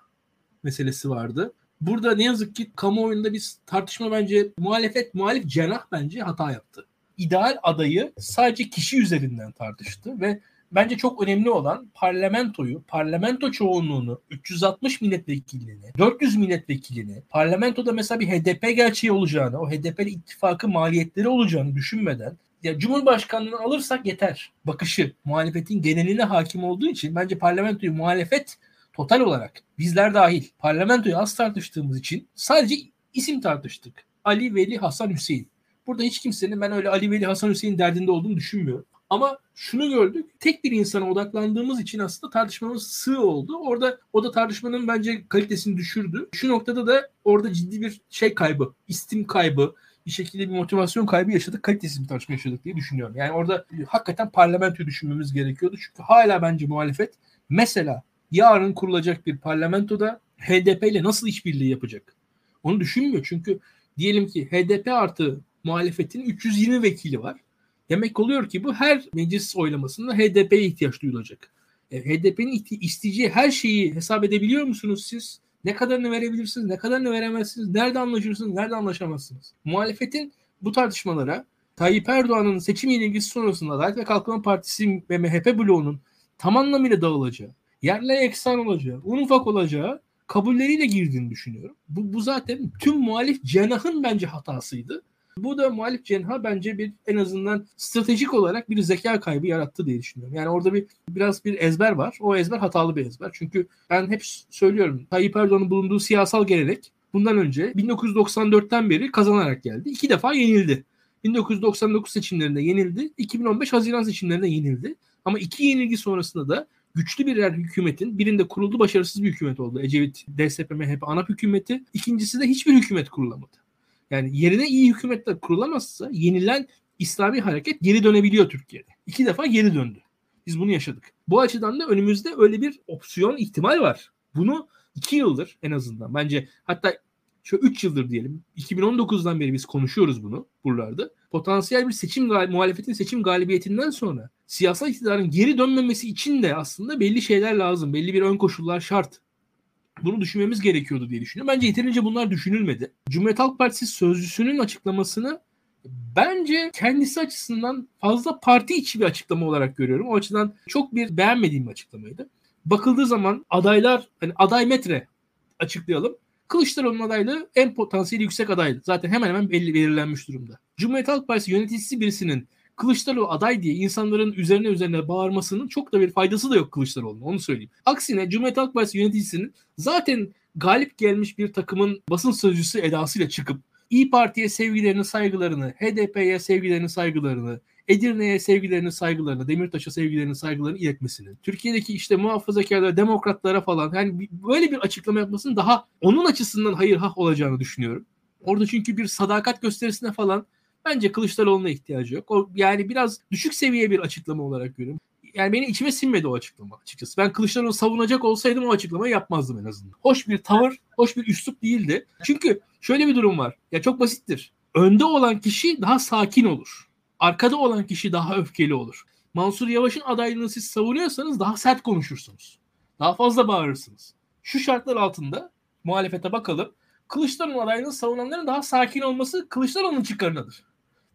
meselesi vardı. Burada ne yazık ki kamuoyunda bir tartışma bence muhalefet, muhalif cenah bence hata yaptı. İdeal adayı sadece kişi üzerinden tartıştı ve bence çok önemli olan parlamentoyu, parlamento çoğunluğunu, 360 milletvekilini, 400 milletvekilini, parlamentoda mesela bir HDP gerçeği olacağını, o HDP ittifakı maliyetleri olacağını düşünmeden ya Cumhurbaşkanlığını alırsak yeter. Bakışı muhalefetin geneline hakim olduğu için bence parlamentoyu muhalefet total olarak bizler dahil parlamentoyu az tartıştığımız için sadece isim tartıştık. Ali, Veli, Hasan, Hüseyin. Burada hiç kimsenin ben öyle Ali, Veli, Hasan, Hüseyin derdinde olduğunu düşünmüyorum. Ama şunu gördük. Tek bir insana odaklandığımız için aslında tartışmamız sığ oldu. Orada o da tartışmanın bence kalitesini düşürdü. Şu noktada da orada ciddi bir şey kaybı, istim kaybı, bir şekilde bir motivasyon kaybı yaşadık. Kalitesiz bir tartışma yaşadık diye düşünüyorum. Yani orada hakikaten parlamentoyu düşünmemiz gerekiyordu. Çünkü hala bence muhalefet mesela yarın kurulacak bir parlamentoda HDP ile nasıl işbirliği yapacak? Onu düşünmüyor çünkü diyelim ki HDP artı muhalefetin 320 vekili var. Demek oluyor ki bu her meclis oylamasında HDP'ye ihtiyaç duyulacak. E, HDP'nin isteyeceği her şeyi hesap edebiliyor musunuz siz? Ne kadarını verebilirsiniz, ne kadarını veremezsiniz, nerede anlaşırsınız, nerede anlaşamazsınız? Muhalefetin bu tartışmalara Tayyip Erdoğan'ın seçim yenilgisi sonrasında Adalet ve Kalkınma Partisi ve MHP bloğunun tam anlamıyla dağılacağı, yerle eksan olacağı, un ufak olacağı kabulleriyle girdiğini düşünüyorum. Bu, bu zaten tüm muhalif cenahın bence hatasıydı. Bu da muhalif cenha bence bir en azından stratejik olarak bir zeka kaybı yarattı diye düşünüyorum. Yani orada bir biraz bir ezber var. O ezber hatalı bir ezber. Çünkü ben hep söylüyorum Tayyip Erdoğan'ın bulunduğu siyasal gelenek bundan önce 1994'ten beri kazanarak geldi. İki defa yenildi. 1999 seçimlerinde yenildi. 2015 Haziran seçimlerinde yenildi. Ama iki yenilgi sonrasında da güçlü birer hükümetin birinde kuruldu başarısız bir hükümet oldu. Ecevit, DSP, MHP ana hükümeti. İkincisi de hiçbir hükümet kurulamadı. Yani yerine iyi hükümetler kurulamazsa yenilen İslami hareket geri dönebiliyor Türkiye'de. İki defa geri döndü. Biz bunu yaşadık. Bu açıdan da önümüzde öyle bir opsiyon ihtimal var. Bunu iki yıldır en azından bence hatta şu 3 yıldır diyelim 2019'dan beri biz konuşuyoruz bunu buralarda. Potansiyel bir seçim muhalefetin seçim galibiyetinden sonra siyasal iktidarın geri dönmemesi için de aslında belli şeyler lazım. Belli bir ön koşullar şart. Bunu düşünmemiz gerekiyordu diye düşünüyorum. Bence yeterince bunlar düşünülmedi. Cumhuriyet Halk Partisi sözcüsünün açıklamasını bence kendisi açısından fazla parti içi bir açıklama olarak görüyorum. O açıdan çok bir beğenmediğim bir açıklamaydı. Bakıldığı zaman adaylar hani aday metre açıklayalım. Kılıçdaroğlu'nun adaylığı en potansiyeli yüksek adaydı. Zaten hemen hemen belli belirlenmiş durumda. Cumhuriyet Halk Partisi yöneticisi birisinin Kılıçdaroğlu aday diye insanların üzerine üzerine bağırmasının çok da bir faydası da yok Kılıçdaroğlu'na onu söyleyeyim. Aksine Cumhuriyet Halk Partisi yöneticisinin zaten galip gelmiş bir takımın basın sözcüsü edasıyla çıkıp İyi Parti'ye sevgilerini, saygılarını, HDP'ye sevgilerini, saygılarını, Edirne'ye sevgilerini, saygılarını, Demirtaş'a sevgilerini, saygılarını iletmesini, Türkiye'deki işte muhafazakarlara, demokratlara falan yani böyle bir açıklama yapmasının daha onun açısından hayır hah olacağını düşünüyorum. Orada çünkü bir sadakat gösterisine falan bence Kılıçdaroğlu'na ihtiyacı yok. O yani biraz düşük seviye bir açıklama olarak görüyorum. Yani benim içime sinmedi o açıklama açıkçası. Ben Kılıçdaroğlu savunacak olsaydım o açıklamayı yapmazdım en azından. Hoş bir tavır, hoş bir üslup değildi. Çünkü şöyle bir durum var. Ya çok basittir. Önde olan kişi daha sakin olur arkada olan kişi daha öfkeli olur. Mansur Yavaş'ın adaylığını siz savunuyorsanız daha sert konuşursunuz. Daha fazla bağırırsınız. Şu şartlar altında muhalefete bakalım. Kılıçdaroğlu adaylığını savunanların daha sakin olması Kılıçdaroğlu'nun çıkarınadır.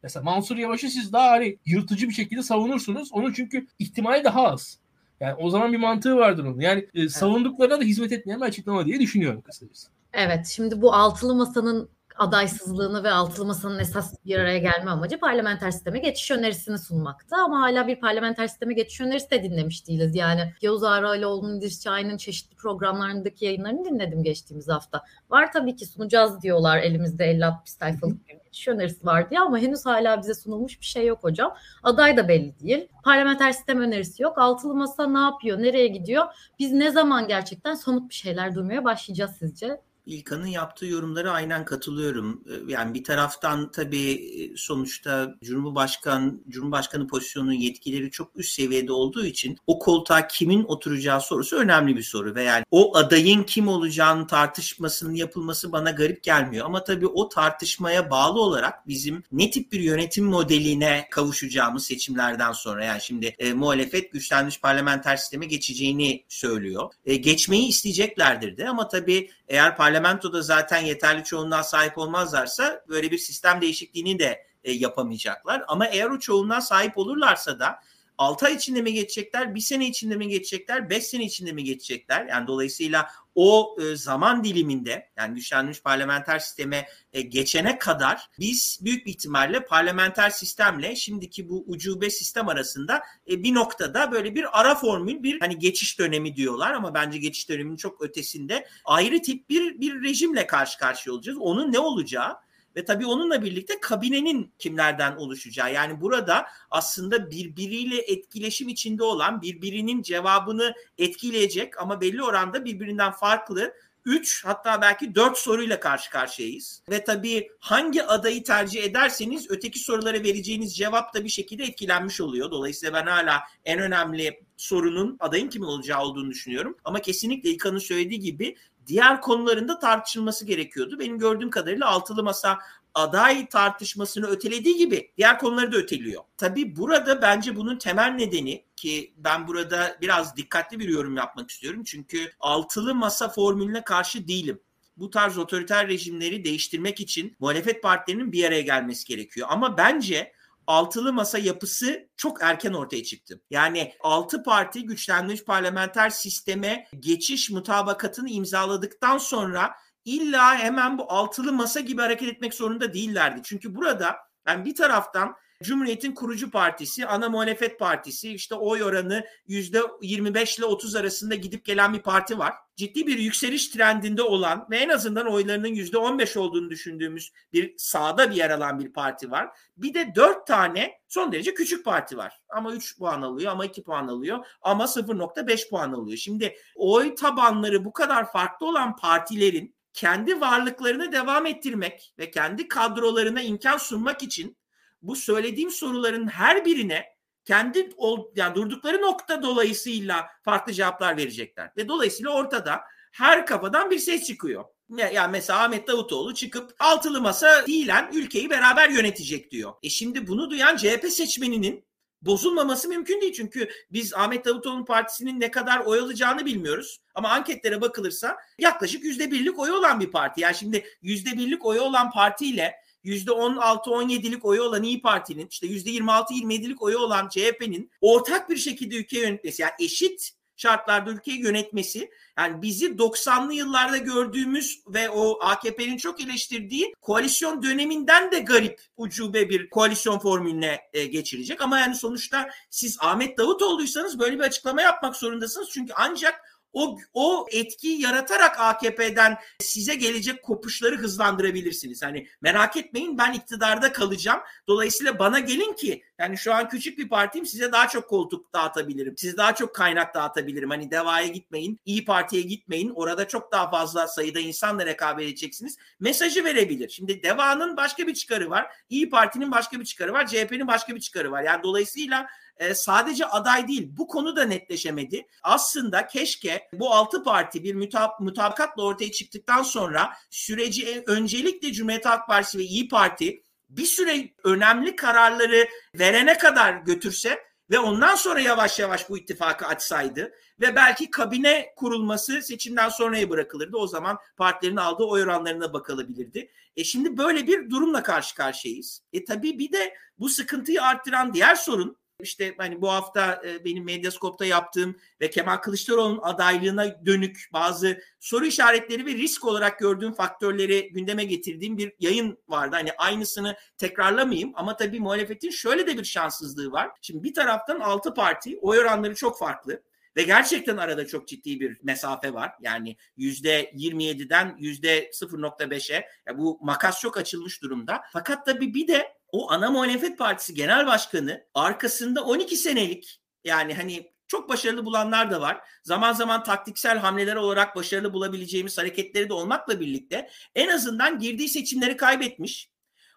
Mesela Mansur Yavaş'ı siz daha hani yırtıcı bir şekilde savunursunuz. Onun çünkü ihtimali daha az. Yani o zaman bir mantığı vardır onun. Yani e, savunduklarına da hizmet etmeyen bir açıklama diye düşünüyorum kısacası. Evet şimdi bu altılı masanın adaysızlığını ve altılı masanın esas bir araya gelme amacı parlamenter sisteme geçiş önerisini sunmakta. Ama hala bir parlamenter sisteme geçiş önerisi de dinlemiş değiliz. Yani Yavuz Ağrıoğlu'nun, İdris Şahin'in çeşitli programlarındaki yayınlarını dinledim geçtiğimiz hafta. Var tabii ki sunacağız diyorlar elimizde 50-60 sayfalık bir geçiş önerisi var diye ama henüz hala bize sunulmuş bir şey yok hocam. Aday da belli değil. Parlamenter sistem önerisi yok. Altılı masa ne yapıyor, nereye gidiyor? Biz ne zaman gerçekten somut bir şeyler duymaya başlayacağız sizce? İlkan'ın yaptığı yorumlara aynen katılıyorum. Ee, yani bir taraftan tabii e, sonuçta Cumhurbaşkan, Cumhurbaşkanı pozisyonunun yetkileri çok üst seviyede olduğu için o koltuğa kimin oturacağı sorusu önemli bir soru. Ve yani o adayın kim olacağını tartışmasının yapılması bana garip gelmiyor. Ama tabii o tartışmaya bağlı olarak bizim ne tip bir yönetim modeline kavuşacağımız seçimlerden sonra yani şimdi e, muhalefet güçlenmiş parlamenter sisteme geçeceğini söylüyor. E, geçmeyi isteyeceklerdir de ama tabii eğer parlamentoda zaten yeterli çoğunluğa sahip olmazlarsa böyle bir sistem değişikliğini de e, yapamayacaklar. Ama eğer o çoğunluğa sahip olurlarsa da 6 ay içinde mi geçecekler, 1 sene içinde mi geçecekler, 5 sene içinde mi geçecekler? Yani dolayısıyla o e, zaman diliminde yani güçlenmiş parlamenter sisteme e, geçene kadar biz büyük ihtimalle parlamenter sistemle şimdiki bu ucube sistem arasında e, bir noktada böyle bir ara formül bir hani geçiş dönemi diyorlar ama bence geçiş döneminin çok ötesinde ayrı tip bir bir rejimle karşı karşıya olacağız. Onun ne olacağı ve tabii onunla birlikte kabinenin kimlerden oluşacağı. Yani burada aslında birbiriyle etkileşim içinde olan birbirinin cevabını etkileyecek ama belli oranda birbirinden farklı 3 hatta belki 4 soruyla karşı karşıyayız. Ve tabii hangi adayı tercih ederseniz öteki sorulara vereceğiniz cevap da bir şekilde etkilenmiş oluyor. Dolayısıyla ben hala en önemli sorunun adayın kim olacağı olduğunu düşünüyorum. Ama kesinlikle İlkan'ın söylediği gibi diğer konularında tartışılması gerekiyordu. Benim gördüğüm kadarıyla altılı masa aday tartışmasını ötelediği gibi diğer konuları da öteliyor. Tabii burada bence bunun temel nedeni ki ben burada biraz dikkatli bir yorum yapmak istiyorum. Çünkü altılı masa formülüne karşı değilim bu tarz otoriter rejimleri değiştirmek için muhalefet partilerinin bir araya gelmesi gerekiyor. Ama bence altılı masa yapısı çok erken ortaya çıktı. Yani altı parti güçlenmiş parlamenter sisteme geçiş mutabakatını imzaladıktan sonra illa hemen bu altılı masa gibi hareket etmek zorunda değillerdi. Çünkü burada yani bir taraftan Cumhuriyet'in kurucu partisi, ana muhalefet partisi işte oy oranı yüzde 25 ile 30 arasında gidip gelen bir parti var. Ciddi bir yükseliş trendinde olan ve en azından oylarının yüzde 15 olduğunu düşündüğümüz bir sağda bir yer alan bir parti var. Bir de 4 tane son derece küçük parti var. Ama 3 puan alıyor ama 2 puan alıyor ama 0.5 puan alıyor. Şimdi oy tabanları bu kadar farklı olan partilerin kendi varlıklarını devam ettirmek ve kendi kadrolarına imkan sunmak için bu söylediğim soruların her birine kendi yani durdukları nokta dolayısıyla farklı cevaplar verecekler. Ve dolayısıyla ortada her kafadan bir ses çıkıyor. Yani mesela Ahmet Davutoğlu çıkıp altılı masa fiilen ülkeyi beraber yönetecek diyor. E şimdi bunu duyan CHP seçmeninin bozulmaması mümkün değil. Çünkü biz Ahmet Davutoğlu'nun partisinin ne kadar oy alacağını bilmiyoruz. Ama anketlere bakılırsa yaklaşık yüzde birlik oyu olan bir parti. Yani şimdi yüzde birlik oyu olan partiyle %16-17'lik oyu olan İyi Parti'nin işte %26-27'lik oyu olan CHP'nin ortak bir şekilde ülkeyi yönetmesi yani eşit şartlarda ülkeyi yönetmesi yani bizi 90'lı yıllarda gördüğümüz ve o AKP'nin çok eleştirdiği koalisyon döneminden de garip ucube bir koalisyon formülüne e, geçirecek. Ama yani sonuçta siz Ahmet Davutoğlu'ysanız böyle bir açıklama yapmak zorundasınız. Çünkü ancak o, o etkiyi yaratarak AKP'den size gelecek kopuşları hızlandırabilirsiniz. Hani merak etmeyin ben iktidarda kalacağım. Dolayısıyla bana gelin ki yani şu an küçük bir partiyim size daha çok koltuk dağıtabilirim. Size daha çok kaynak dağıtabilirim. Hani Deva'ya gitmeyin, İyi Parti'ye gitmeyin. Orada çok daha fazla sayıda insanla rekabet edeceksiniz. Mesajı verebilir. Şimdi Deva'nın başka bir çıkarı var. İyi Parti'nin başka bir çıkarı var. CHP'nin başka bir çıkarı var. Yani dolayısıyla e, sadece aday değil bu konu da netleşemedi. Aslında keşke bu altı parti bir mutab mutabakatla ortaya çıktıktan sonra süreci öncelikle Cumhuriyet Halk Partisi ve İyi Parti bir süre önemli kararları verene kadar götürse ve ondan sonra yavaş yavaş bu ittifakı açsaydı ve belki kabine kurulması seçimden sonraya bırakılırdı. O zaman partilerin aldığı oy oranlarına bakılabilirdi. E şimdi böyle bir durumla karşı karşıyayız. E tabii bir de bu sıkıntıyı arttıran diğer sorun işte hani bu hafta e, benim Medyaskop'ta yaptığım ve Kemal Kılıçdaroğlu'nun adaylığına dönük bazı soru işaretleri ve risk olarak gördüğüm faktörleri gündeme getirdiğim bir yayın vardı. Hani aynısını tekrarlamayayım ama tabii muhalefetin şöyle de bir şanssızlığı var. Şimdi bir taraftan altı parti oy oranları çok farklı. Ve gerçekten arada çok ciddi bir mesafe var. Yani yüzde 27'den yüzde 0.5'e yani bu makas çok açılmış durumda. Fakat tabii bir de o ana muhalefet partisi genel başkanı arkasında 12 senelik yani hani çok başarılı bulanlar da var. Zaman zaman taktiksel hamleler olarak başarılı bulabileceğimiz hareketleri de olmakla birlikte en azından girdiği seçimleri kaybetmiş.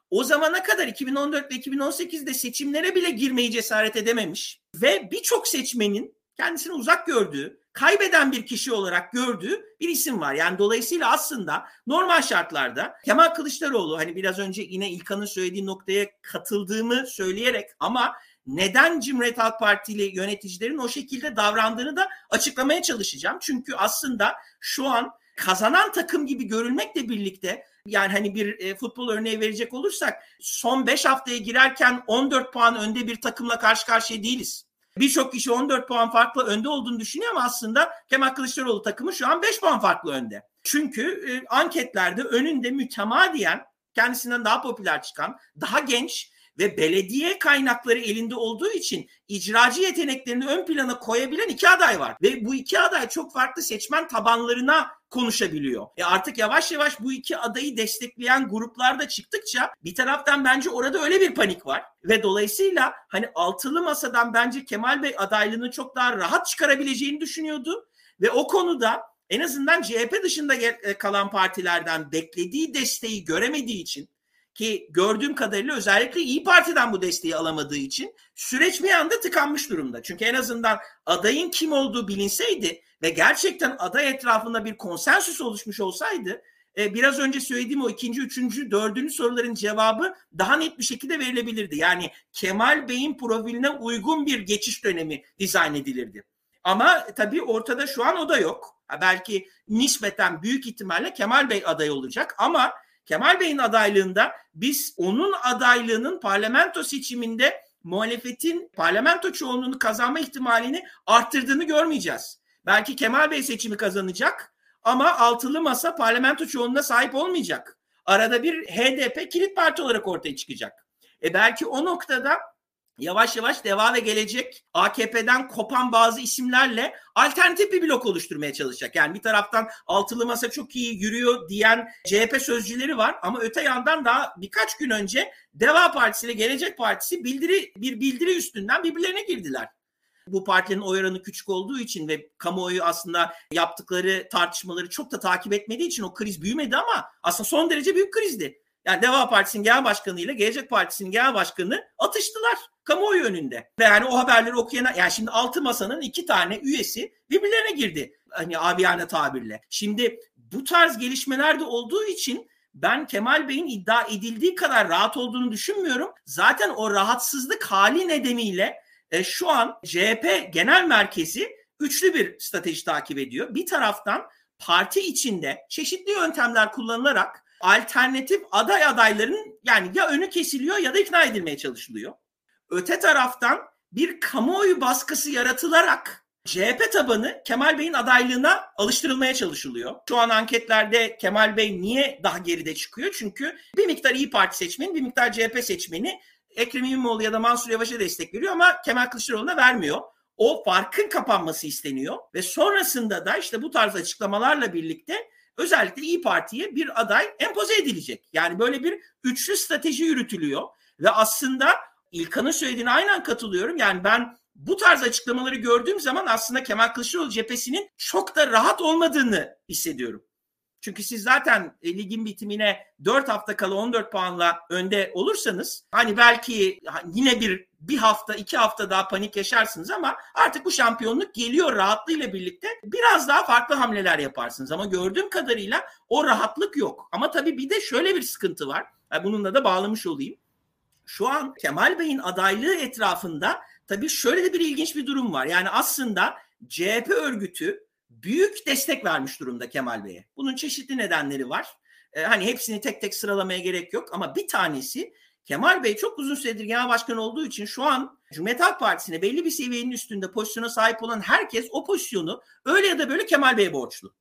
O zamana kadar 2014 ve 2018'de seçimlere bile girmeyi cesaret edememiş ve birçok seçmenin kendisini uzak gördüğü, kaybeden bir kişi olarak gördüğü bir isim var. Yani dolayısıyla aslında normal şartlarda Kemal Kılıçdaroğlu hani biraz önce yine İlkan'ın söylediği noktaya katıldığımı söyleyerek ama neden Cumhuriyet Halk Partili yöneticilerin o şekilde davrandığını da açıklamaya çalışacağım. Çünkü aslında şu an kazanan takım gibi görülmekle birlikte yani hani bir e, futbol örneği verecek olursak son 5 haftaya girerken 14 puan önde bir takımla karşı karşıya değiliz. Birçok kişi 14 puan farklı önde olduğunu düşünüyor ama aslında Kemal Kılıçdaroğlu takımı şu an 5 puan farklı önde. Çünkü e, anketlerde önünde mütemadiyen kendisinden daha popüler çıkan, daha genç ve belediye kaynakları elinde olduğu için icracı yeteneklerini ön plana koyabilen iki aday var. Ve bu iki aday çok farklı seçmen tabanlarına konuşabiliyor. E artık yavaş yavaş bu iki adayı destekleyen gruplar da çıktıkça bir taraftan bence orada öyle bir panik var. Ve dolayısıyla hani altılı masadan bence Kemal Bey adaylığını çok daha rahat çıkarabileceğini düşünüyordu. Ve o konuda en azından CHP dışında e, kalan partilerden beklediği desteği göremediği için ki gördüğüm kadarıyla özellikle İyi Parti'den bu desteği alamadığı için süreç bir anda tıkanmış durumda. Çünkü en azından adayın kim olduğu bilinseydi ve gerçekten aday etrafında bir konsensüs oluşmuş olsaydı e, biraz önce söylediğim o ikinci, üçüncü, dördüncü soruların cevabı daha net bir şekilde verilebilirdi. Yani Kemal Bey'in profiline uygun bir geçiş dönemi dizayn edilirdi. Ama tabii ortada şu an o da yok. Belki nispeten büyük ihtimalle Kemal Bey aday olacak ama Kemal Bey'in adaylığında biz onun adaylığının parlamento seçiminde muhalefetin parlamento çoğunluğunu kazanma ihtimalini arttırdığını görmeyeceğiz. Belki Kemal Bey seçimi kazanacak ama altılı masa parlamento çoğunluğuna sahip olmayacak. Arada bir HDP kilit parti olarak ortaya çıkacak. E belki o noktada yavaş yavaş deva ve gelecek AKP'den kopan bazı isimlerle alternatif bir blok oluşturmaya çalışacak. Yani bir taraftan altılı masa çok iyi yürüyor diyen CHP sözcüleri var ama öte yandan daha birkaç gün önce Deva Partisi ile Gelecek Partisi bildiri bir bildiri üstünden birbirlerine girdiler. Bu partilerin oy oranı küçük olduğu için ve kamuoyu aslında yaptıkları tartışmaları çok da takip etmediği için o kriz büyümedi ama aslında son derece büyük krizdi. Yani Deva Partisi'nin genel başkanı ile Gelecek Partisi'nin genel başkanı atıştılar kamuoyu önünde. Ve yani o haberleri okuyana yani şimdi altı masanın iki tane üyesi birbirlerine girdi. hani abiyane tabirle. Şimdi bu tarz gelişmeler de olduğu için ben Kemal Bey'in iddia edildiği kadar rahat olduğunu düşünmüyorum. Zaten o rahatsızlık hali nedeniyle e, şu an CHP genel merkezi üçlü bir strateji takip ediyor. Bir taraftan parti içinde çeşitli yöntemler kullanılarak alternatif aday adayların yani ya önü kesiliyor ya da ikna edilmeye çalışılıyor. Öte taraftan bir kamuoyu baskısı yaratılarak CHP tabanı Kemal Bey'in adaylığına alıştırılmaya çalışılıyor. Şu an anketlerde Kemal Bey niye daha geride çıkıyor? Çünkü bir miktar İyi Parti seçmeni, bir miktar CHP seçmeni Ekrem İmamoğlu ya da Mansur Yavaş'a destek veriyor ama Kemal Kılıçdaroğlu'na vermiyor. O farkın kapanması isteniyor ve sonrasında da işte bu tarz açıklamalarla birlikte özellikle İyi Parti'ye bir aday empoze edilecek. Yani böyle bir üçlü strateji yürütülüyor ve aslında İlkan'ın söylediğine aynen katılıyorum. Yani ben bu tarz açıklamaları gördüğüm zaman aslında Kemal Kılıçdaroğlu cephesinin çok da rahat olmadığını hissediyorum. Çünkü siz zaten e, ligin bitimine 4 hafta kala 14 puanla önde olursanız hani belki yine bir bir hafta iki hafta daha panik yaşarsınız ama artık bu şampiyonluk geliyor rahatlığıyla birlikte biraz daha farklı hamleler yaparsınız. Ama gördüğüm kadarıyla o rahatlık yok. Ama tabii bir de şöyle bir sıkıntı var. Bununla da bağlamış olayım. Şu an Kemal Bey'in adaylığı etrafında tabii şöyle de bir ilginç bir durum var. Yani aslında CHP örgütü büyük destek vermiş durumda Kemal Bey'e. Bunun çeşitli nedenleri var. Ee, hani hepsini tek tek sıralamaya gerek yok ama bir tanesi Kemal Bey çok uzun süredir genel başkan olduğu için şu an Cumhuriyet Halk Partisi'ne belli bir seviyenin üstünde pozisyona sahip olan herkes o pozisyonu öyle ya da böyle Kemal Bey'e borçlu.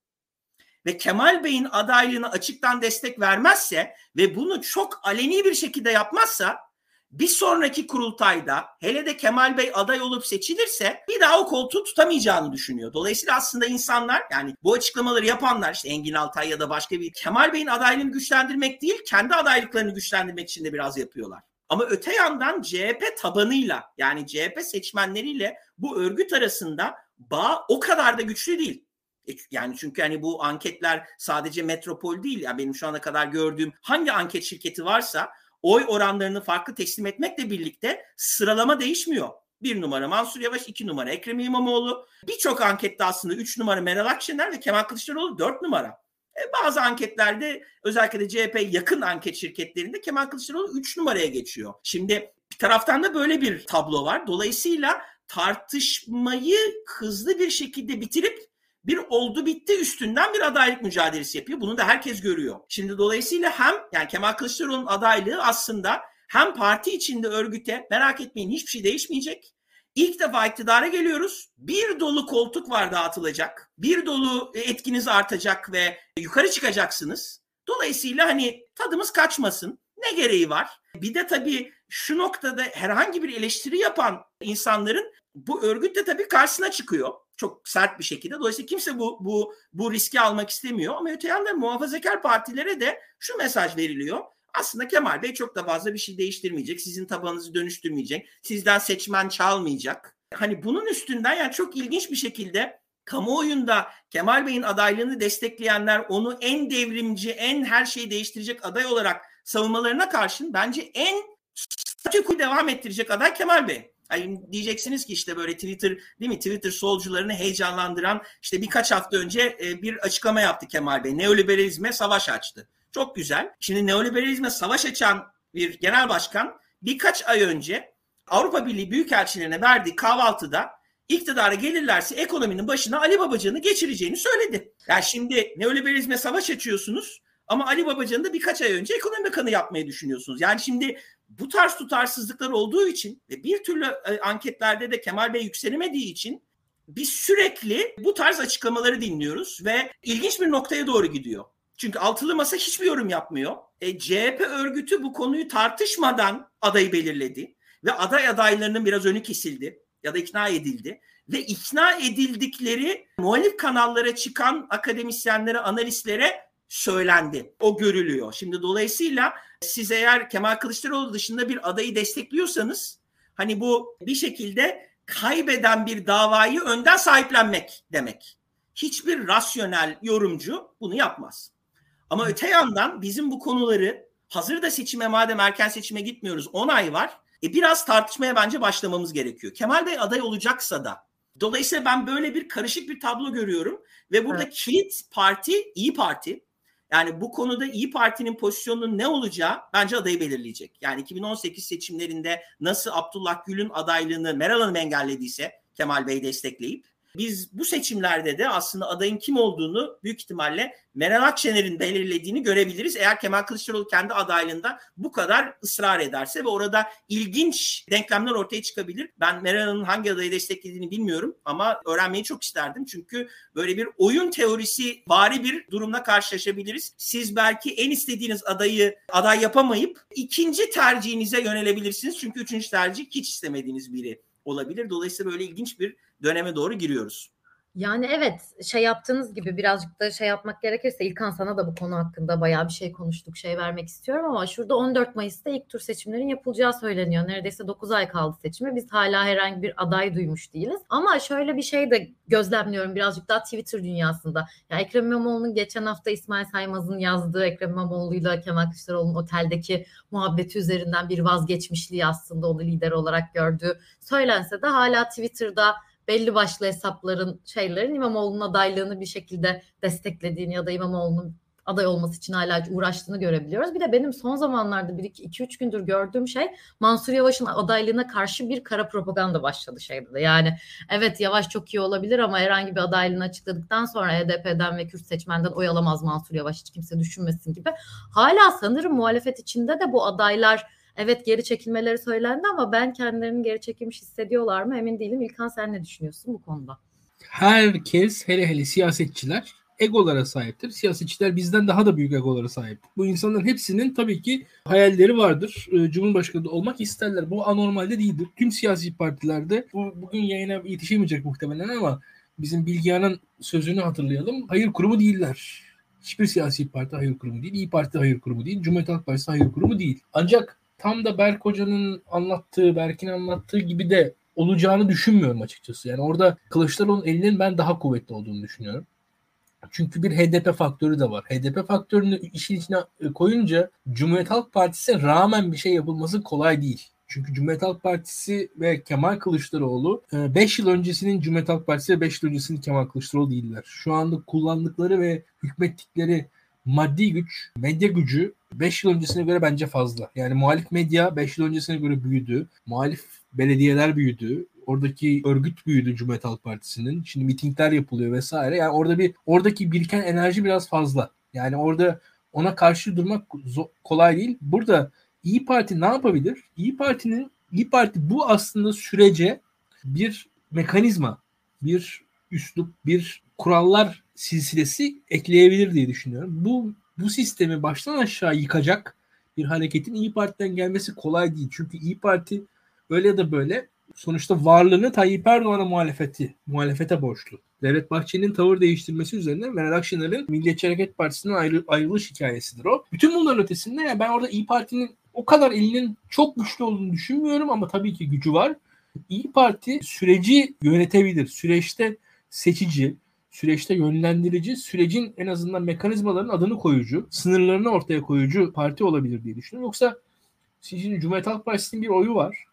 Ve Kemal Bey'in adaylığına açıktan destek vermezse ve bunu çok aleni bir şekilde yapmazsa bir sonraki kurultayda hele de Kemal Bey aday olup seçilirse bir daha o koltuğu tutamayacağını düşünüyor. Dolayısıyla aslında insanlar yani bu açıklamaları yapanlar işte Engin Altay ya da başka bir Kemal Bey'in adaylığını güçlendirmek değil kendi adaylıklarını güçlendirmek için de biraz yapıyorlar. Ama öte yandan CHP tabanıyla yani CHP seçmenleriyle bu örgüt arasında bağ o kadar da güçlü değil. E, yani çünkü hani bu anketler sadece metropol değil. Yani benim şu ana kadar gördüğüm hangi anket şirketi varsa oy oranlarını farklı teslim etmekle birlikte sıralama değişmiyor. Bir numara Mansur Yavaş, iki numara Ekrem İmamoğlu. Birçok ankette aslında üç numara Meral Akşener ve Kemal Kılıçdaroğlu dört numara. E, bazı anketlerde özellikle de CHP yakın anket şirketlerinde Kemal Kılıçdaroğlu üç numaraya geçiyor. Şimdi bir taraftan da böyle bir tablo var. Dolayısıyla tartışmayı hızlı bir şekilde bitirip bir oldu bitti üstünden bir adaylık mücadelesi yapıyor. Bunu da herkes görüyor. Şimdi dolayısıyla hem yani Kemal Kılıçdaroğlu'nun adaylığı aslında hem parti içinde örgüte merak etmeyin hiçbir şey değişmeyecek. İlk defa iktidara geliyoruz. Bir dolu koltuk var dağıtılacak. Bir dolu etkiniz artacak ve yukarı çıkacaksınız. Dolayısıyla hani tadımız kaçmasın. Ne gereği var? Bir de tabii şu noktada herhangi bir eleştiri yapan insanların bu örgüt de tabii karşısına çıkıyor çok sert bir şekilde. Dolayısıyla kimse bu bu bu riski almak istemiyor ama öte yandan muhafazakar partilere de şu mesaj veriliyor. Aslında Kemal Bey çok da fazla bir şey değiştirmeyecek. Sizin tabanınızı dönüştürmeyecek. Sizden seçmen çalmayacak. Hani bunun üstünden yani çok ilginç bir şekilde kamuoyunda Kemal Bey'in adaylığını destekleyenler onu en devrimci, en her şeyi değiştirecek aday olarak savunmalarına karşın bence en statükoyu devam ettirecek aday Kemal Bey. Yani diyeceksiniz ki işte böyle Twitter değil mi Twitter solcularını heyecanlandıran işte birkaç hafta önce e, bir açıklama yaptı Kemal Bey. Neoliberalizme savaş açtı. Çok güzel. Şimdi neoliberalizme savaş açan bir genel başkan birkaç ay önce Avrupa Birliği Büyükelçilerine verdiği kahvaltıda iktidara gelirlerse ekonominin başına Ali Babacan'ı geçireceğini söyledi. Yani şimdi neoliberalizme savaş açıyorsunuz ama Ali Babacan'ı da birkaç ay önce ekonomi bakanı yapmayı düşünüyorsunuz. Yani şimdi bu tarz tutarsızlıklar olduğu için ve bir türlü e, anketlerde de Kemal Bey yükselemediği için biz sürekli bu tarz açıklamaları dinliyoruz ve ilginç bir noktaya doğru gidiyor. Çünkü altılı masa hiçbir yorum yapmıyor. E, CHP örgütü bu konuyu tartışmadan adayı belirledi ve aday adaylarının biraz önü kesildi ya da ikna edildi ve ikna edildikleri muhalif kanallara çıkan akademisyenlere, analistlere söylendi. O görülüyor. Şimdi dolayısıyla siz eğer Kemal Kılıçdaroğlu dışında bir adayı destekliyorsanız hani bu bir şekilde kaybeden bir davayı önden sahiplenmek demek. Hiçbir rasyonel yorumcu bunu yapmaz. Ama öte yandan bizim bu konuları hazır da seçime madem erken seçime gitmiyoruz 10 ay var. E biraz tartışmaya bence başlamamız gerekiyor. Kemal Bey aday olacaksa da Dolayısıyla ben böyle bir karışık bir tablo görüyorum ve burada evet. kilit parti İyi Parti. Yani bu konuda İyi Parti'nin pozisyonunun ne olacağı bence adayı belirleyecek. Yani 2018 seçimlerinde nasıl Abdullah Gül'ün adaylığını Meral Hanım engellediyse Kemal Bey destekleyip biz bu seçimlerde de aslında adayın kim olduğunu büyük ihtimalle Meral Akşener'in belirlediğini görebiliriz. Eğer Kemal Kılıçdaroğlu kendi adaylığında bu kadar ısrar ederse ve orada ilginç denklemler ortaya çıkabilir. Ben Meral Hanım'ın hangi adayı desteklediğini bilmiyorum ama öğrenmeyi çok isterdim. Çünkü böyle bir oyun teorisi bari bir durumla karşılaşabiliriz. Siz belki en istediğiniz adayı aday yapamayıp ikinci tercihinize yönelebilirsiniz. Çünkü üçüncü tercih hiç istemediğiniz biri olabilir. Dolayısıyla böyle ilginç bir döneme doğru giriyoruz. Yani evet şey yaptığınız gibi birazcık da şey yapmak gerekirse İlkan sana da bu konu hakkında bayağı bir şey konuştuk şey vermek istiyorum ama şurada 14 Mayıs'ta ilk tur seçimlerin yapılacağı söyleniyor. Neredeyse 9 ay kaldı seçime. Biz hala herhangi bir aday duymuş değiliz. Ama şöyle bir şey de gözlemliyorum birazcık daha Twitter dünyasında. Ya Ekrem İmamoğlu'nun geçen hafta İsmail Saymaz'ın yazdığı Ekrem İmamoğlu'yla Kemal Kılıçdaroğlu'nun oteldeki muhabbeti üzerinden bir vazgeçmişliği aslında onu lider olarak gördüğü söylense de hala Twitter'da belli başlı hesapların şeylerin İmamoğlu'nun adaylığını bir şekilde desteklediğini ya da İmamoğlu'nun aday olması için hala uğraştığını görebiliyoruz. Bir de benim son zamanlarda bir iki, iki üç gündür gördüğüm şey Mansur Yavaş'ın adaylığına karşı bir kara propaganda başladı şeyde de. Yani evet Yavaş çok iyi olabilir ama herhangi bir adaylığını açıkladıktan sonra HDP'den ve Kürt seçmenden oy alamaz Mansur Yavaş hiç kimse düşünmesin gibi. Hala sanırım muhalefet içinde de bu adaylar Evet geri çekilmeleri söylendi ama ben kendilerini geri çekilmiş hissediyorlar mı emin değilim. İlkan sen ne düşünüyorsun bu konuda? Herkes hele hele siyasetçiler egolara sahiptir. Siyasetçiler bizden daha da büyük egolara sahip. Bu insanların hepsinin tabii ki hayalleri vardır. Ee, Cumhurbaşkanı olmak isterler. Bu anormalde değildir. Tüm siyasi partilerde bu bugün yayına yetişemeyecek muhtemelen ama bizim Bilgehan'ın sözünü hatırlayalım. Hayır kurumu değiller. Hiçbir siyasi parti hayır kurumu değil. İyi Parti hayır kurumu değil. Cumhuriyet Halk Partisi hayır kurumu değil. Ancak tam da Berk Hoca'nın anlattığı, Berk'in anlattığı gibi de olacağını düşünmüyorum açıkçası. Yani orada Kılıçdaroğlu'nun elinin ben daha kuvvetli olduğunu düşünüyorum. Çünkü bir HDP faktörü de var. HDP faktörünü işin içine koyunca Cumhuriyet Halk Partisi'ne rağmen bir şey yapılması kolay değil. Çünkü Cumhuriyet Halk Partisi ve Kemal Kılıçdaroğlu 5 e, yıl öncesinin Cumhuriyet Halk Partisi ve 5 yıl öncesinin Kemal Kılıçdaroğlu değiller. Şu anda kullandıkları ve hükmettikleri maddi güç, medya gücü 5 yıl öncesine göre bence fazla. Yani muhalif medya 5 yıl öncesine göre büyüdü. Muhalif belediyeler büyüdü. Oradaki örgüt büyüdü Cumhuriyet Halk Partisi'nin. Şimdi mitingler yapılıyor vesaire. Yani orada bir oradaki biriken enerji biraz fazla. Yani orada ona karşı durmak kolay değil. Burada İyi Parti ne yapabilir? İyi Parti'nin İyi Parti bu aslında sürece bir mekanizma, bir üslup, bir kurallar silsilesi ekleyebilir diye düşünüyorum. Bu bu sistemi baştan aşağı yıkacak bir hareketin İyi Parti'den gelmesi kolay değil. Çünkü İyi Parti öyle ya da böyle sonuçta varlığını Tayyip Erdoğan'a muhalefeti, muhalefete borçlu. Devlet Bahçeli'nin tavır değiştirmesi üzerine Meral Akşener'in Milliyetçi Hareket Partisi'nden ayrı, ayrılış hikayesidir o. Bütün bunların ötesinde ya ben orada İyi Parti'nin o kadar elinin çok güçlü olduğunu düşünmüyorum ama tabii ki gücü var. İyi Parti süreci yönetebilir. Süreçte seçici, süreçte yönlendirici, sürecin en azından mekanizmaların adını koyucu, sınırlarını ortaya koyucu parti olabilir diye düşünüyorum. Yoksa şimdi Cumhuriyet Halk Partisi'nin bir oyu var.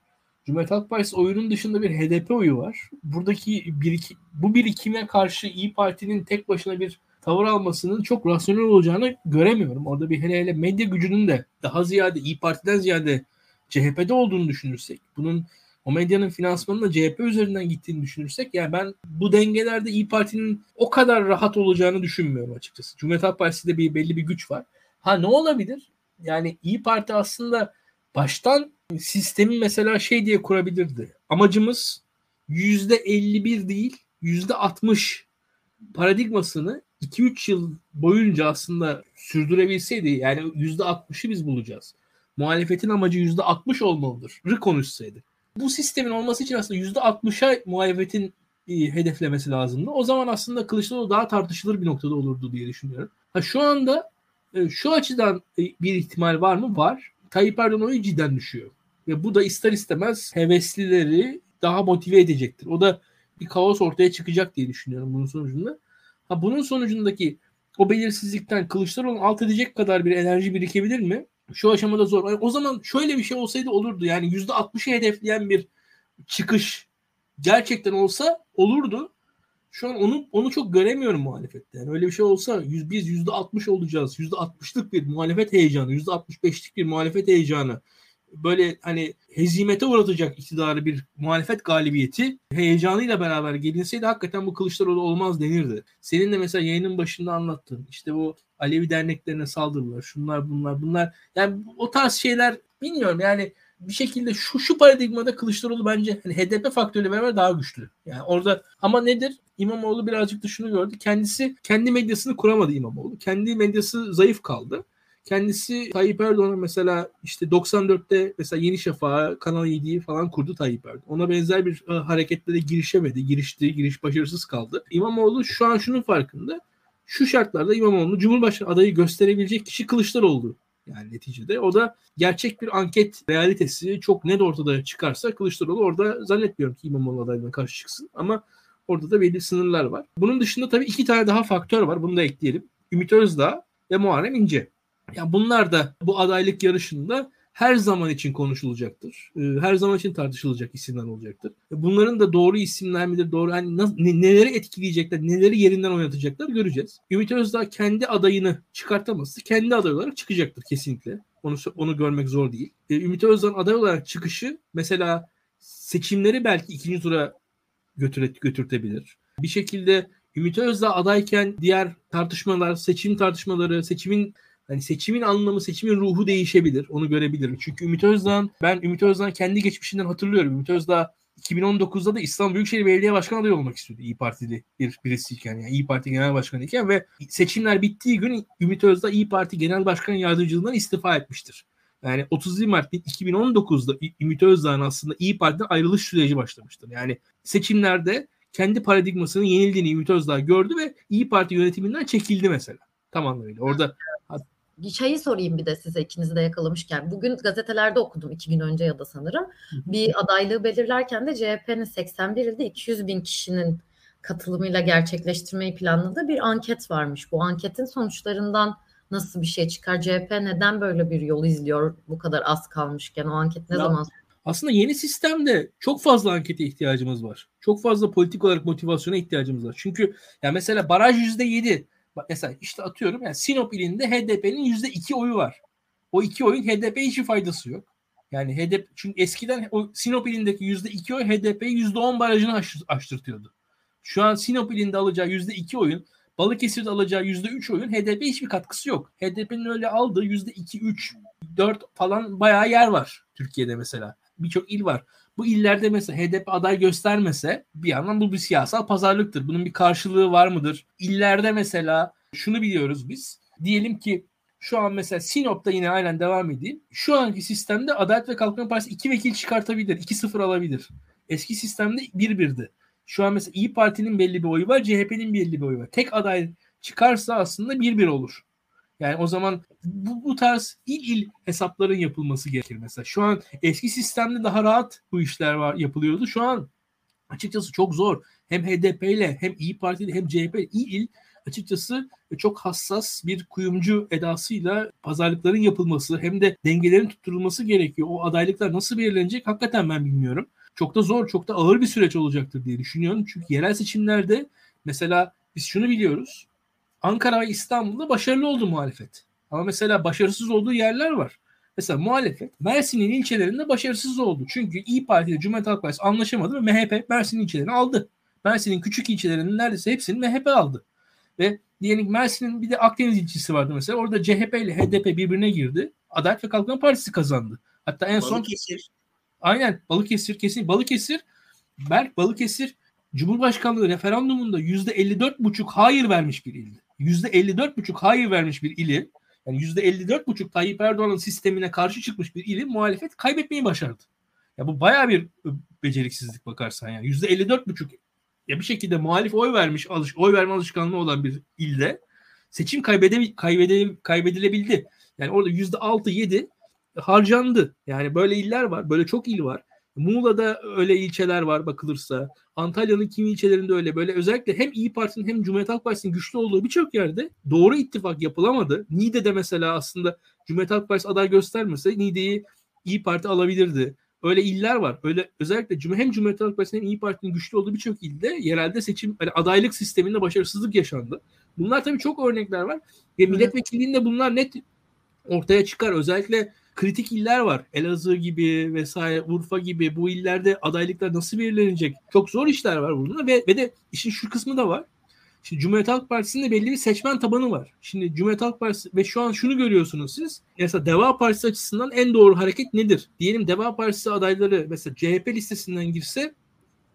Cumhuriyet Halk Partisi oyunun dışında bir HDP oyu var. Buradaki bir, bu birikime karşı İyi Parti'nin tek başına bir tavır almasının çok rasyonel olacağını göremiyorum. Orada bir hele hele medya gücünün de daha ziyade İyi Parti'den ziyade CHP'de olduğunu düşünürsek, bunun o medyanın finansmanının CHP üzerinden gittiğini düşünürsek yani ben bu dengelerde İyi Parti'nin o kadar rahat olacağını düşünmüyorum açıkçası. Cumhuriyet Halk Partisi'de bir belli bir güç var. Ha ne olabilir? Yani İyi Parti aslında baştan sistemi mesela şey diye kurabilirdi. Amacımız yüzde 51 değil yüzde 60 paradigmasını 2-3 yıl boyunca aslında sürdürebilseydi yani yüzde 60'ı biz bulacağız. Muhalefetin amacı yüzde 60 olmalıdır. Rı konuşsaydı bu sistemin olması için aslında %60'a muhalefetin e, hedeflemesi lazımdı. O zaman aslında Kılıçdaroğlu daha tartışılır bir noktada olurdu diye düşünüyorum. Ha, şu anda e, şu açıdan e, bir ihtimal var mı? Var. Tayyip Erdoğan oyu cidden düşüyor. Ve bu da ister istemez heveslileri daha motive edecektir. O da bir kaos ortaya çıkacak diye düşünüyorum bunun sonucunda. Ha, bunun sonucundaki o belirsizlikten Kılıçdaroğlu alt edecek kadar bir enerji birikebilir mi? Şu aşamada zor. O zaman şöyle bir şey olsaydı olurdu. Yani yüzde 60'ı hedefleyen bir çıkış gerçekten olsa olurdu. Şu an onu onu çok göremiyorum muhalefette. Yani öyle bir şey olsa yüz, biz yüzde altmış olacağız. Yüzde altmışlık bir muhalefet heyecanı, yüzde altmış beşlik bir muhalefet heyecanı. Böyle hani hezimete uğratacak iktidarı bir muhalefet galibiyeti heyecanıyla beraber gelinseydi hakikaten bu Kılıçdaroğlu olmaz denirdi. Senin de mesela yayının başında anlattığın işte bu Alevi derneklerine saldırılar, şunlar bunlar bunlar yani o tarz şeyler bilmiyorum yani bir şekilde şu şu paradigmada Kılıçdaroğlu bence hani HDP faktörüyle beraber daha güçlü. Yani orada ama nedir? İmamoğlu birazcık da şunu gördü. Kendisi kendi medyasını kuramadı İmamoğlu. Kendi medyası zayıf kaldı. Kendisi Tayyip Erdoğan'a mesela işte 94'te mesela Yeni Şafak'a Kanal 7'yi falan kurdu Tayyip Erdoğan. Ona benzer bir e, hareketlere girişemedi. Girişti, giriş başarısız kaldı. İmamoğlu şu an şunun farkında. Şu şartlarda İmamoğlu'nu Cumhurbaşkanı adayı gösterebilecek kişi Kılıçdaroğlu yani neticede. O da gerçek bir anket realitesi çok net ortada çıkarsa Kılıçdaroğlu orada zannetmiyorum ki İmamoğlu adayına karşı çıksın. Ama orada da belli sınırlar var. Bunun dışında tabii iki tane daha faktör var. Bunu da ekleyelim. Ümit Özdağ ve Muharrem İnce. Yani bunlar da bu adaylık yarışında her zaman için konuşulacaktır. Ee, her zaman için tartışılacak isimler olacaktır. Bunların da doğru isimler midir? Doğru nasıl, neleri etkileyecekler, neleri yerinden oynatacaklar göreceğiz. Ümit Özdağ kendi adayını çıkartamazsa kendi aday olarak çıkacaktır kesinlikle. Onu onu görmek zor değil. Ee, Ümit Özdağ'ın aday olarak çıkışı mesela seçimleri belki ikinci tura götüre, götürtebilir. Bir şekilde Ümit Özdağ adayken diğer tartışmalar, seçim tartışmaları, seçimin Hani seçimin anlamı, seçimin ruhu değişebilir. Onu görebilirim. Çünkü Ümit Özdağ, ben Ümit Özdağ kendi geçmişinden hatırlıyorum. Ümit Özdağ 2019'da da İstanbul Büyükşehir Belediye Başkanı adayı olmak istiyordu İyi Partili bir birisiyken yani İyi Parti Genel Başkanı iken ve seçimler bittiği gün Ümit Özdağ İyi Parti Genel Başkan Yardımcılığından istifa etmiştir. Yani 30 Mart 2019'da Ümit Özdağ'ın aslında İyi Parti'den ayrılış süreci başlamıştır. Yani seçimlerde kendi paradigmasının yenildiğini Ümit Özdağ gördü ve İyi Parti yönetiminden çekildi mesela. Tam anlamıyla. Orada şeyi sorayım bir de size ikinizi de yakalamışken. Bugün gazetelerde okudum iki gün önce ya da sanırım. Bir adaylığı belirlerken de CHP'nin 81 ilde 200 bin kişinin katılımıyla gerçekleştirmeyi planladığı bir anket varmış. Bu anketin sonuçlarından nasıl bir şey çıkar? CHP neden böyle bir yol izliyor bu kadar az kalmışken? O anket ne ya, zaman? Aslında yeni sistemde çok fazla ankete ihtiyacımız var. Çok fazla politik olarak motivasyona ihtiyacımız var. Çünkü ya mesela baraj yüzde yedi mesela işte atıyorum yani Sinop ilinde HDP'nin yüzde iki oyu var. O iki oyun HDP hiçbir faydası yok. Yani HDP çünkü eskiden o Sinop ilindeki yüzde iki oy HDP'yi yüzde on barajını aş, aştırtıyordu. Şu an Sinop ilinde alacağı yüzde iki oyun Balıkesir'de alacağı yüzde üç oyun HDP hiçbir katkısı yok. HDP'nin öyle aldığı yüzde iki, üç, dört falan bayağı yer var Türkiye'de mesela. Birçok il var. Bu illerde mesela HDP aday göstermese bir yandan bu bir siyasal pazarlıktır. Bunun bir karşılığı var mıdır? İllerde mesela şunu biliyoruz biz. Diyelim ki şu an mesela Sinop'ta yine aynen devam edeyim. Şu anki sistemde Adalet ve Kalkınma Partisi 2 vekil çıkartabilir. 2-0 alabilir. Eski sistemde 1-1'di. Şu an mesela İyi Parti'nin belli bir oyu var. CHP'nin belli bir oyu var. Tek aday çıkarsa aslında 1-1 olur. Yani o zaman bu, bu tarz il il hesapların yapılması gerekir mesela. Şu an eski sistemde daha rahat bu işler var yapılıyordu. Şu an açıkçası çok zor. Hem HDP ile hem İyi Parti ile hem CHP ile il il açıkçası çok hassas bir kuyumcu edasıyla pazarlıkların yapılması hem de dengelerin tutturulması gerekiyor. O adaylıklar nasıl belirlenecek hakikaten ben bilmiyorum. Çok da zor, çok da ağır bir süreç olacaktır diye düşünüyorum. Çünkü yerel seçimlerde mesela biz şunu biliyoruz. Ankara ve İstanbul'da başarılı oldu muhalefet. Ama mesela başarısız olduğu yerler var. Mesela muhalefet Mersin'in ilçelerinde başarısız oldu. Çünkü İyi Parti ile Cumhuriyet Halk Partisi anlaşamadı ve MHP Mersin ilçelerini aldı. Mersin'in küçük ilçelerinin neredeyse hepsini MHP aldı. Ve diyelim Mersin'in bir de Akdeniz ilçesi vardı mesela. Orada CHP ile HDP birbirine girdi. Adalet ve Kalkınma Partisi kazandı. Hatta en son Balıkesir. Aynen Balıkesir kesin Balıkesir Berk Balıkesir Cumhurbaşkanlığı referandumunda yüzde 54,5 hayır vermiş bir ildi. Yüzde 54,5 hayır vermiş bir ili yani yüzde 54,5 Tayyip Erdoğan'ın sistemine karşı çıkmış bir ili muhalefet kaybetmeyi başardı. Ya bu baya bir beceriksizlik bakarsan yani. Yüzde 54,5 ya bir şekilde muhalif oy vermiş, alış, oy verme alışkanlığı olan bir ilde seçim kaybede, kaybede, kaybedilebildi. Yani orada yüzde altı yedi harcandı. Yani böyle iller var. Böyle çok il var. Muğla'da öyle ilçeler var bakılırsa. Antalya'nın kimi ilçelerinde öyle. Böyle özellikle hem İyi Parti'nin hem Cumhuriyet Halk Partisi'nin güçlü olduğu birçok yerde doğru ittifak yapılamadı. Niğde'de mesela aslında Cumhuriyet Halk Partisi aday göstermese Niğde'yi İyi Parti alabilirdi. öyle iller var. Öyle özellikle hem Cumhuriyet Halk Partisi hem İyi Parti'nin güçlü olduğu birçok ilde yerelde seçim hani adaylık sisteminde başarısızlık yaşandı. Bunlar tabii çok örnekler var. Ve milletvekilliğinde bunlar net ortaya çıkar. Özellikle kritik iller var. Elazığ gibi vesaire Urfa gibi bu illerde adaylıklar nasıl belirlenecek? Çok zor işler var burada ve, ve de işin şu kısmı da var. Şimdi Cumhuriyet Halk Partisi'nin de belli bir seçmen tabanı var. Şimdi Cumhuriyet Halk Partisi ve şu an şunu görüyorsunuz siz. Mesela Deva Partisi açısından en doğru hareket nedir? Diyelim Deva Partisi adayları mesela CHP listesinden girse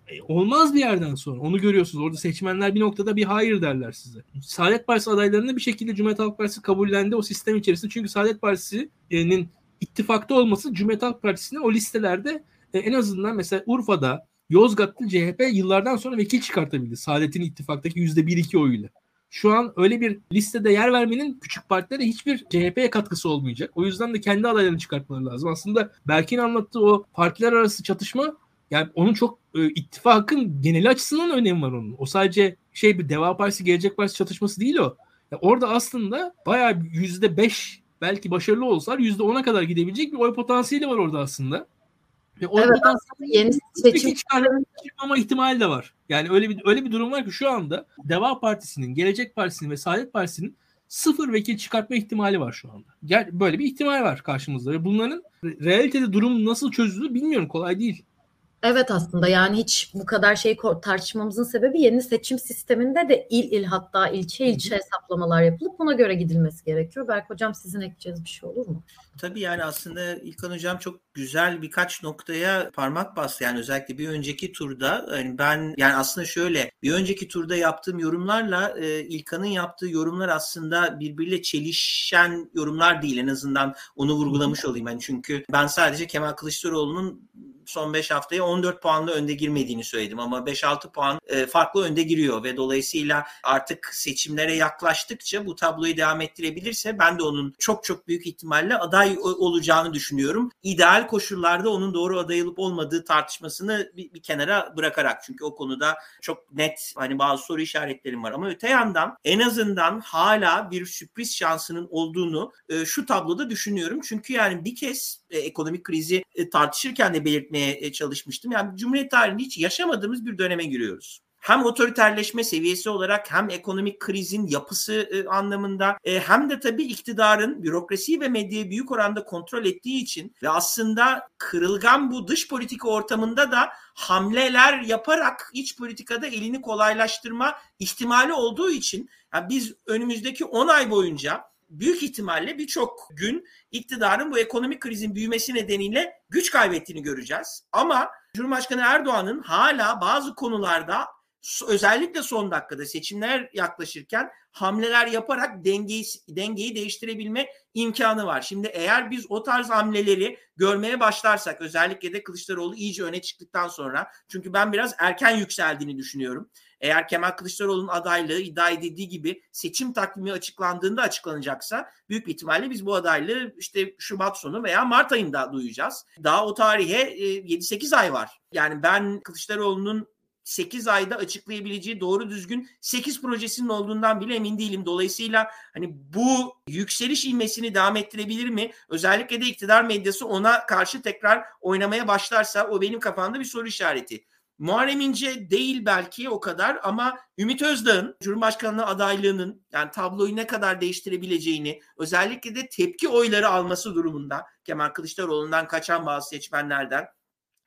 e, olmaz bir yerden sonra. Onu görüyorsunuz. Orada seçmenler bir noktada bir hayır derler size. Saadet Partisi adaylarını bir şekilde Cumhuriyet Halk Partisi kabullendi o sistem içerisinde. Çünkü Saadet Partisi'nin ittifakta olması Cumhuriyet Halk Partisi'ne o listelerde e, en azından mesela Urfa'da, Yozgat'ta CHP yıllardan sonra vekil çıkartabildi. Saadet'in ittifaktaki %1-2 oyuyla. Şu an öyle bir listede yer vermenin küçük partilere hiçbir CHP'ye katkısı olmayacak. O yüzden de kendi adaylarını çıkartmaları lazım. Aslında Berk'in anlattığı o partiler arası çatışma yani onun çok e, ittifakın geneli açısından önemi var onun. O sadece şey bir Deva Partisi Gelecek Partisi çatışması değil o. Yani orada aslında bayağı yüzde beş belki başarılı olsalar yüzde ona kadar gidebilecek bir oy potansiyeli var orada aslında. Ve oy evet, potansiyeli yeni seçim çıkmama ihtimali de var. Yani öyle bir öyle bir durum var ki şu anda Deva Partisi'nin, Gelecek Partisi'nin ve Saadet Partisi'nin sıfır vekil çıkartma ihtimali var şu anda. Gel böyle bir ihtimal var karşımızda ve bunların realitede durum nasıl çözülür bilmiyorum. Kolay değil. Evet aslında yani hiç bu kadar şey tartışmamızın sebebi yeni seçim sisteminde de il il hatta ilçe ilçe hesaplamalar yapılıp buna göre gidilmesi gerekiyor. Berk Hocam sizin ekleyeceğiniz bir şey olur mu? Tabii yani aslında İlkan Hocam çok güzel birkaç noktaya parmak bastı. Yani özellikle bir önceki turda yani ben yani aslında şöyle bir önceki turda yaptığım yorumlarla e, İlkan'ın yaptığı yorumlar aslında birbiriyle çelişen yorumlar değil en azından onu vurgulamış olayım. Yani çünkü ben sadece Kemal Kılıçdaroğlu'nun son 5 haftaya 14 puanla önde girmediğini söyledim ama 5-6 puan e, farklı önde giriyor ve dolayısıyla artık seçimlere yaklaştıkça bu tabloyu devam ettirebilirse ben de onun çok çok büyük ihtimalle aday olacağını düşünüyorum. İdeal koşullarda onun doğru aday olup olmadığı tartışmasını bir, bir kenara bırakarak çünkü o konuda çok net hani bazı soru işaretlerim var ama öte yandan en azından hala bir sürpriz şansının olduğunu e, şu tabloda düşünüyorum. Çünkü yani bir kez e, ekonomik krizi e, tartışırken de belirtmeye e, çalışmıştım. Yani Cumhuriyet tarihinde hiç yaşamadığımız bir döneme giriyoruz hem otoriterleşme seviyesi olarak hem ekonomik krizin yapısı e, anlamında e, hem de tabii iktidarın bürokrasiyi ve medyayı büyük oranda kontrol ettiği için ve aslında kırılgan bu dış politika ortamında da hamleler yaparak iç politikada elini kolaylaştırma ihtimali olduğu için yani biz önümüzdeki 10 ay boyunca büyük ihtimalle birçok gün iktidarın bu ekonomik krizin büyümesi nedeniyle güç kaybettiğini göreceğiz. Ama Cumhurbaşkanı Erdoğan'ın hala bazı konularda özellikle son dakikada seçimler yaklaşırken hamleler yaparak dengeyi dengeyi değiştirebilme imkanı var. Şimdi eğer biz o tarz hamleleri görmeye başlarsak özellikle de Kılıçdaroğlu iyice öne çıktıktan sonra çünkü ben biraz erken yükseldiğini düşünüyorum. Eğer Kemal Kılıçdaroğlu'nun adaylığı iddia edildiği gibi seçim takvimi açıklandığında açıklanacaksa büyük ihtimalle biz bu adaylığı işte Şubat sonu veya Mart ayında duyacağız. Daha o tarihe 7-8 ay var. Yani ben Kılıçdaroğlu'nun 8 ayda açıklayabileceği doğru düzgün 8 projesinin olduğundan bile emin değilim. Dolayısıyla hani bu yükseliş ilmesini devam ettirebilir mi? Özellikle de iktidar medyası ona karşı tekrar oynamaya başlarsa o benim kafamda bir soru işareti. Muharrem İnce değil belki o kadar ama Ümit Özdağ'ın Cumhurbaşkanlığı adaylığının yani tabloyu ne kadar değiştirebileceğini özellikle de tepki oyları alması durumunda Kemal Kılıçdaroğlu'ndan kaçan bazı seçmenlerden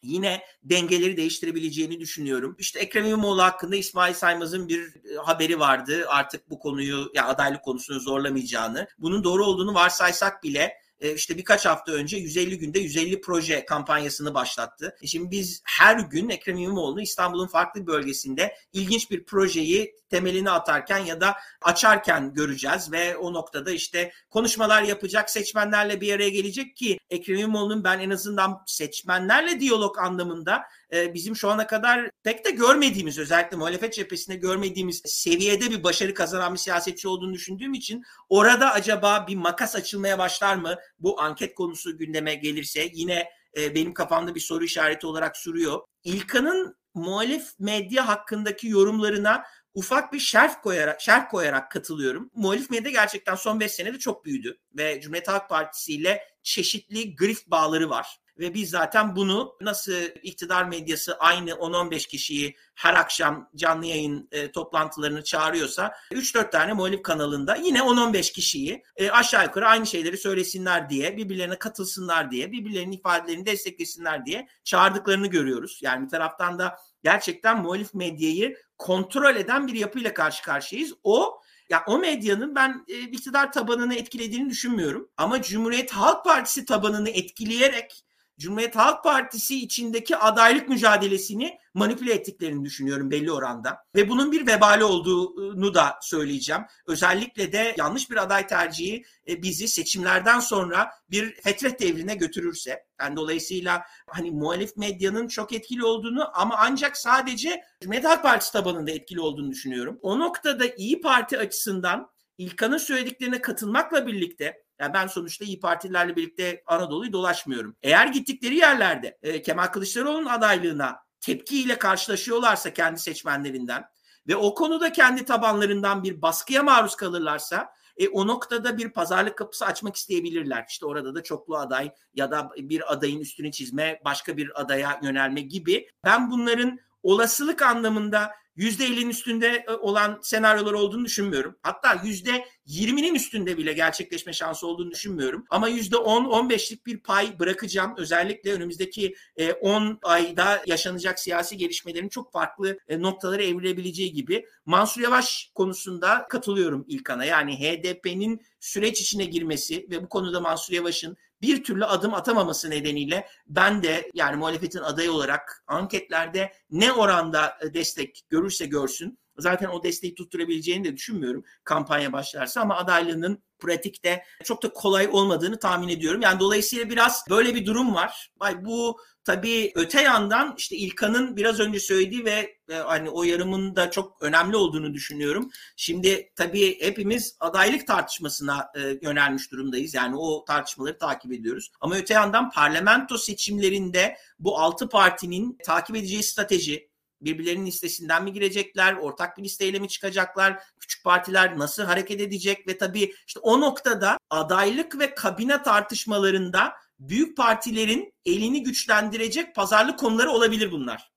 yine dengeleri değiştirebileceğini düşünüyorum. İşte Ekrem İmamoğlu hakkında İsmail Saymaz'ın bir e, haberi vardı. Artık bu konuyu ya adaylık konusunu zorlamayacağını. Bunun doğru olduğunu varsaysak bile e, işte birkaç hafta önce 150 günde 150 proje kampanyasını başlattı. E, şimdi biz her gün Ekrem İmamoğlu'nu İstanbul'un farklı bölgesinde ilginç bir projeyi temelini atarken ya da açarken göreceğiz ve o noktada işte konuşmalar yapacak, seçmenlerle bir araya gelecek ki Ekrem İmamoğlu'nun ben en azından seçmenlerle diyalog anlamında e, bizim şu ana kadar pek de görmediğimiz özellikle muhalefet cephesinde görmediğimiz seviyede bir başarı kazanan bir siyasetçi olduğunu düşündüğüm için orada acaba bir makas açılmaya başlar mı? Bu anket konusu gündeme gelirse yine e, benim kafamda bir soru işareti olarak sürüyor. İlkan'ın muhalif medya hakkındaki yorumlarına ufak bir şerh koyarak şerh koyarak katılıyorum. Muhalif medya gerçekten son 5 senede çok büyüdü ve Cumhuriyet Halk Partisi ile çeşitli grift bağları var ve biz zaten bunu nasıl iktidar medyası aynı 10-15 kişiyi her akşam canlı yayın e, toplantılarını çağırıyorsa 3-4 tane muhalif kanalında yine 10-15 kişiyi e, aşağı yukarı aynı şeyleri söylesinler diye, birbirlerine katılsınlar diye, birbirlerinin ifadelerini desteklesinler diye çağırdıklarını görüyoruz. Yani bir taraftan da gerçekten muhalif medyayı kontrol eden bir yapıyla karşı karşıyayız. O ya o medyanın ben e, iktidar tabanını etkilediğini düşünmüyorum. Ama Cumhuriyet Halk Partisi tabanını etkileyerek Cumhuriyet Halk Partisi içindeki adaylık mücadelesini manipüle ettiklerini düşünüyorum belli oranda. Ve bunun bir vebali olduğunu da söyleyeceğim. Özellikle de yanlış bir aday tercihi e, bizi seçimlerden sonra bir fetret devrine götürürse. Yani dolayısıyla hani muhalif medyanın çok etkili olduğunu ama ancak sadece Cumhuriyet Halk Partisi tabanında etkili olduğunu düşünüyorum. O noktada İyi Parti açısından İlkan'ın söylediklerine katılmakla birlikte yani ben sonuçta İyi Partilerle birlikte Anadolu'yu dolaşmıyorum. Eğer gittikleri yerlerde e, Kemal Kılıçdaroğlu'nun adaylığına tepkiyle karşılaşıyorlarsa kendi seçmenlerinden ve o konuda kendi tabanlarından bir baskıya maruz kalırlarsa e, o noktada bir pazarlık kapısı açmak isteyebilirler. İşte orada da çoklu aday ya da bir adayın üstünü çizme, başka bir adaya yönelme gibi. Ben bunların olasılık anlamında %50'nin üstünde e, olan senaryolar olduğunu düşünmüyorum. Hatta %20'nin üstünde bile gerçekleşme şansı olduğunu düşünmüyorum. Ama %10-15'lik bir pay bırakacağım. Özellikle önümüzdeki 10 e, ayda yaşanacak siyasi gelişmelerin çok farklı e, noktalara evrilebileceği gibi. Mansur Yavaş konusunda katılıyorum İlkan'a. Yani HDP'nin süreç içine girmesi ve bu konuda Mansur Yavaş'ın bir türlü adım atamaması nedeniyle ben de yani muhalefetin adayı olarak anketlerde ne oranda destek görürse görsün zaten o desteği tutturabileceğini de düşünmüyorum kampanya başlarsa ama adaylığının pratikte çok da kolay olmadığını tahmin ediyorum. Yani dolayısıyla biraz böyle bir durum var. Bu tabii öte yandan işte İlkan'ın biraz önce söylediği ve e, hani o yarımın da çok önemli olduğunu düşünüyorum. Şimdi tabii hepimiz adaylık tartışmasına e, yönelmiş durumdayız. Yani o tartışmaları takip ediyoruz. Ama öte yandan parlamento seçimlerinde bu altı partinin takip edeceği strateji, birbirlerinin listesinden mi girecekler, ortak bir listeyle mi çıkacaklar, küçük partiler nasıl hareket edecek ve tabii işte o noktada adaylık ve kabine tartışmalarında büyük partilerin elini güçlendirecek pazarlık konuları olabilir bunlar.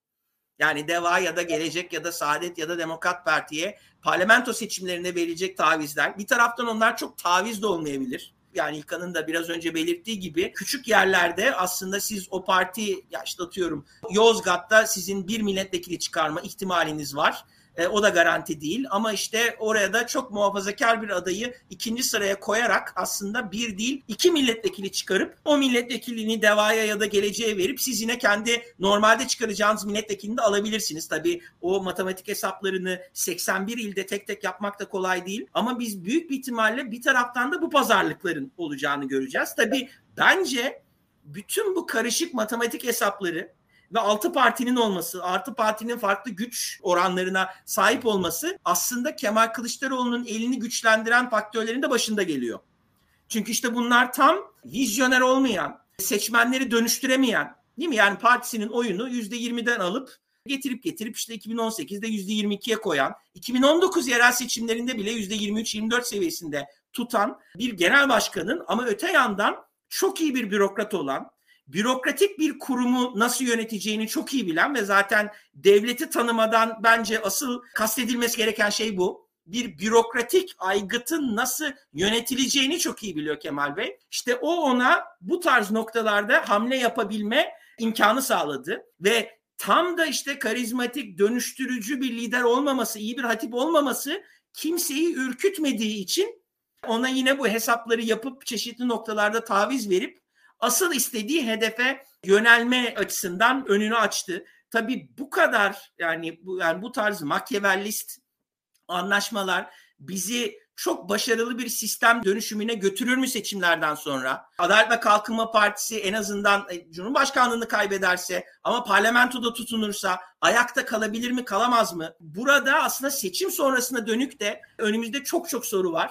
Yani DEVA ya da Gelecek ya da Saadet ya da Demokrat Parti'ye parlamento seçimlerinde verilecek tavizler. Bir taraftan onlar çok taviz de olmayabilir yani İlkan'ın da biraz önce belirttiği gibi küçük yerlerde aslında siz o parti ya işte atıyorum Yozgat'ta sizin bir milletvekili çıkarma ihtimaliniz var. E, o da garanti değil ama işte oraya da çok muhafazakar bir adayı ikinci sıraya koyarak aslında bir değil iki milletvekili çıkarıp o milletvekilini devaya ya da geleceğe verip siz yine kendi normalde çıkaracağınız milletvekilini de alabilirsiniz. Tabii o matematik hesaplarını 81 ilde tek tek yapmak da kolay değil ama biz büyük bir ihtimalle bir taraftan da bu pazarlıkların olacağını göreceğiz. Tabii bence bütün bu karışık matematik hesapları ve altı partinin olması, artı partinin farklı güç oranlarına sahip olması aslında Kemal Kılıçdaroğlu'nun elini güçlendiren faktörlerin de başında geliyor. Çünkü işte bunlar tam vizyoner olmayan, seçmenleri dönüştüremeyen, değil mi? Yani partisinin oyunu %20'den alıp getirip getirip işte 2018'de %22'ye koyan, 2019 yerel seçimlerinde bile %23-24 seviyesinde tutan bir genel başkanın ama öte yandan çok iyi bir bürokrat olan, bürokratik bir kurumu nasıl yöneteceğini çok iyi bilen ve zaten devleti tanımadan bence asıl kastedilmesi gereken şey bu. Bir bürokratik aygıtın nasıl yönetileceğini çok iyi biliyor Kemal Bey. İşte o ona bu tarz noktalarda hamle yapabilme imkanı sağladı ve tam da işte karizmatik, dönüştürücü bir lider olmaması, iyi bir hatip olmaması kimseyi ürkütmediği için ona yine bu hesapları yapıp çeşitli noktalarda taviz verip asıl istediği hedefe yönelme açısından önünü açtı. Tabii bu kadar yani bu yani bu tarz makyavellist anlaşmalar bizi çok başarılı bir sistem dönüşümüne götürür mü seçimlerden sonra? Adalet ve Kalkınma Partisi en azından e, Cumhurbaşkanlığını kaybederse ama parlamentoda tutunursa ayakta kalabilir mi kalamaz mı? Burada aslında seçim sonrasına dönük de önümüzde çok çok soru var.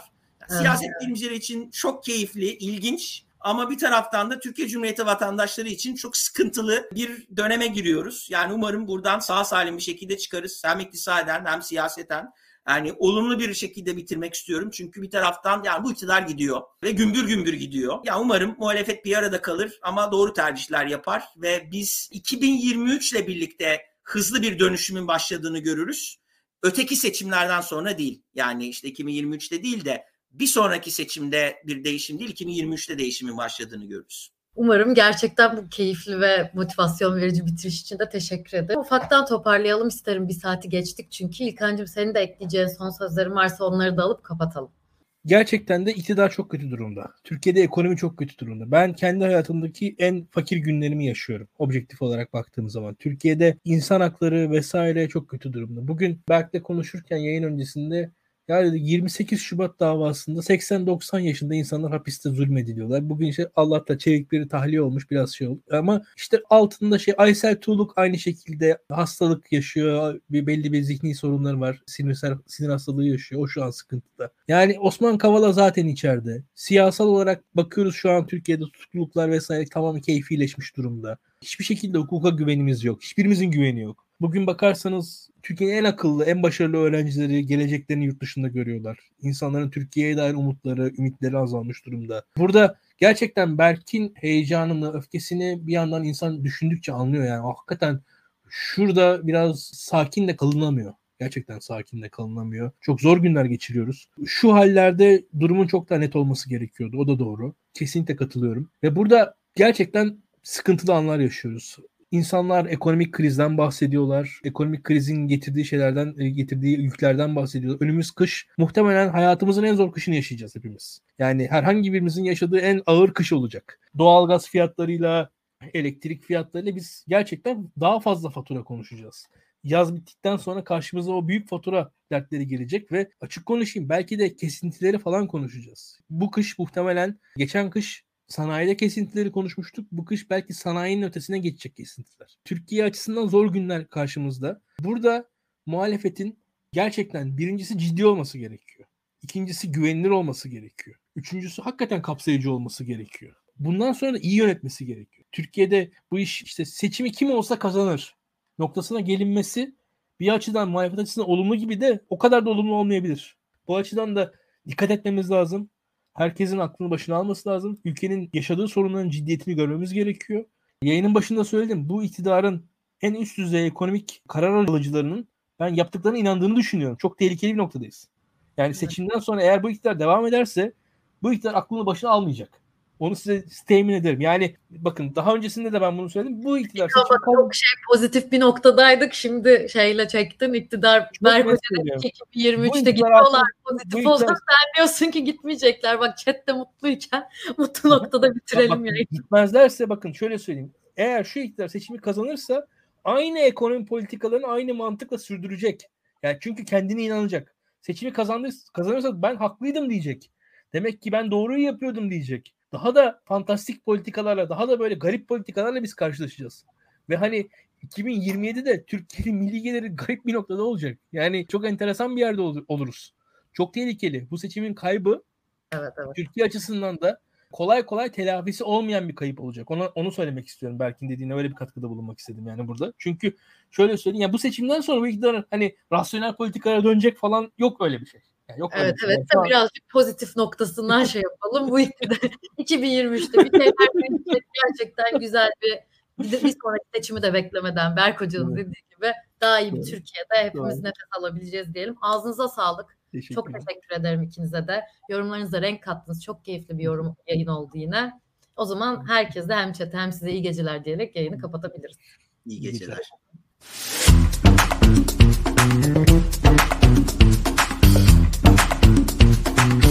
Siyaset bilimciler için çok keyifli, ilginç Ama bir taraftan da Türkiye Cumhuriyeti vatandaşları için çok sıkıntılı bir döneme giriyoruz. Yani umarım buradan sağ salim bir şekilde çıkarız. Hem iktisaden hem siyaseten. Yani olumlu bir şekilde bitirmek istiyorum. Çünkü bir taraftan yani bu iktidar gidiyor ve gümbür gümbür gidiyor. Ya yani umarım muhalefet bir arada kalır ama doğru tercihler yapar ve biz 2023 ile birlikte hızlı bir dönüşümün başladığını görürüz. Öteki seçimlerden sonra değil. Yani işte 2023'te değil de bir sonraki seçimde bir değişim değil 2023'te değişimin başladığını görürüz. Umarım gerçekten bu keyifli ve motivasyon verici bitiriş için de teşekkür ederim. Ufaktan toparlayalım isterim. Bir saati geçtik çünkü. İlkancığım senin de ekleyeceğin son sözlerin varsa onları da alıp kapatalım. Gerçekten de iktidar çok kötü durumda. Türkiye'de ekonomi çok kötü durumda. Ben kendi hayatımdaki en fakir günlerimi yaşıyorum. Objektif olarak baktığım zaman. Türkiye'de insan hakları vesaire çok kötü durumda. Bugün Berk'le konuşurken yayın öncesinde ya dedi 28 Şubat davasında 80-90 yaşında insanlar hapiste zulmediliyorlar. Bugün işte Allah'ta çevikleri tahliye olmuş biraz şey oldu. Ama işte altında şey Aysel Tuğluk aynı şekilde hastalık yaşıyor. Bir belli bir zihni sorunları var. Sinirsel sinir hastalığı yaşıyor. O şu an sıkıntıda. Yani Osman Kavala zaten içeride. Siyasal olarak bakıyoruz şu an Türkiye'de tutukluluklar vesaire tamamen keyfileşmiş durumda. Hiçbir şekilde hukuka güvenimiz yok. Hiçbirimizin güveni yok. Bugün bakarsanız Türkiye'nin en akıllı, en başarılı öğrencileri geleceklerini yurt dışında görüyorlar. İnsanların Türkiye'ye dair umutları, ümitleri azalmış durumda. Burada gerçekten Berk'in heyecanını, öfkesini bir yandan insan düşündükçe anlıyor yani. Hakikaten şurada biraz sakin de kalınamıyor. Gerçekten sakin de kalınamıyor. Çok zor günler geçiriyoruz. Şu hallerde durumun çok daha net olması gerekiyordu. O da doğru. Kesinlikle katılıyorum. Ve burada gerçekten sıkıntılı anlar yaşıyoruz. İnsanlar ekonomik krizden bahsediyorlar. Ekonomik krizin getirdiği şeylerden, e, getirdiği yüklerden bahsediyorlar. Önümüz kış. Muhtemelen hayatımızın en zor kışını yaşayacağız hepimiz. Yani herhangi birimizin yaşadığı en ağır kış olacak. Doğalgaz fiyatlarıyla, elektrik fiyatlarıyla biz gerçekten daha fazla fatura konuşacağız. Yaz bittikten sonra karşımıza o büyük fatura dertleri gelecek ve açık konuşayım belki de kesintileri falan konuşacağız. Bu kış muhtemelen geçen kış sanayide kesintileri konuşmuştuk. Bu kış belki sanayinin ötesine geçecek kesintiler. Türkiye açısından zor günler karşımızda. Burada muhalefetin gerçekten birincisi ciddi olması gerekiyor. İkincisi güvenilir olması gerekiyor. Üçüncüsü hakikaten kapsayıcı olması gerekiyor. Bundan sonra iyi yönetmesi gerekiyor. Türkiye'de bu iş işte seçimi kim olsa kazanır noktasına gelinmesi bir açıdan muhalefet açısından olumlu gibi de o kadar da olumlu olmayabilir. Bu açıdan da dikkat etmemiz lazım. Herkesin aklını başına alması lazım. Ülkenin yaşadığı sorunların ciddiyetini görmemiz gerekiyor. Yayının başında söyledim. Bu iktidarın en üst düzey ekonomik karar alıcılarının ben yaptıklarına inandığını düşünüyorum. Çok tehlikeli bir noktadayız. Yani seçimden sonra eğer bu iktidar devam ederse bu iktidar aklını başına almayacak. Onu size temin ederim. Yani bakın daha öncesinde de ben bunu söyledim. Bu iktidar seçim Ama çok şey pozitif bir noktadaydık. Şimdi şeyle çektin iktidar Berk 2023'te gidiyorlar. Pozitif olsa sen diyorsun ki gitmeyecekler. Bak chatte mutluyken mutlu noktada bitirelim yani. Gitmezlerse bakın şöyle söyleyeyim. Eğer şu iktidar seçimi kazanırsa aynı ekonomi politikalarını aynı mantıkla sürdürecek. Yani çünkü kendine inanacak. Seçimi kazanır, kazanırsa ben haklıydım diyecek. Demek ki ben doğruyu yapıyordum diyecek daha da fantastik politikalarla, daha da böyle garip politikalarla biz karşılaşacağız. Ve hani 2027'de Türkiye'nin milli geliri garip bir noktada olacak. Yani çok enteresan bir yerde ol- oluruz. Çok tehlikeli. Bu seçimin kaybı evet, evet. Türkiye açısından da kolay kolay telafisi olmayan bir kayıp olacak. Ona onu söylemek istiyorum. Berk'in dediğine öyle bir katkıda bulunmak istedim yani burada. Çünkü şöyle söyleyeyim ya bu seçimden sonra bu iktidar hani rasyonel politikalara dönecek falan yok öyle bir şey. Yani yok evet şey. evet de birazcık pozitif noktasından şey yapalım. Bu 2023'te bir şeyler gerçekten güzel bir bir, bir sonraki seçimi de beklemeden Berk Hoca'nın dediği gibi daha iyi bir Türkiye'de hepimiz Doğru. nefes alabileceğiz diyelim. Ağzınıza sağlık. Teşekkür Çok teşekkür ederim ikinize de. Yorumlarınıza renk kattınız. Çok keyifli bir yorum yayın oldu yine. O zaman herkese hem chat hem size iyi geceler diyerek yayını kapatabiliriz. İyi geceler. İyi geceler.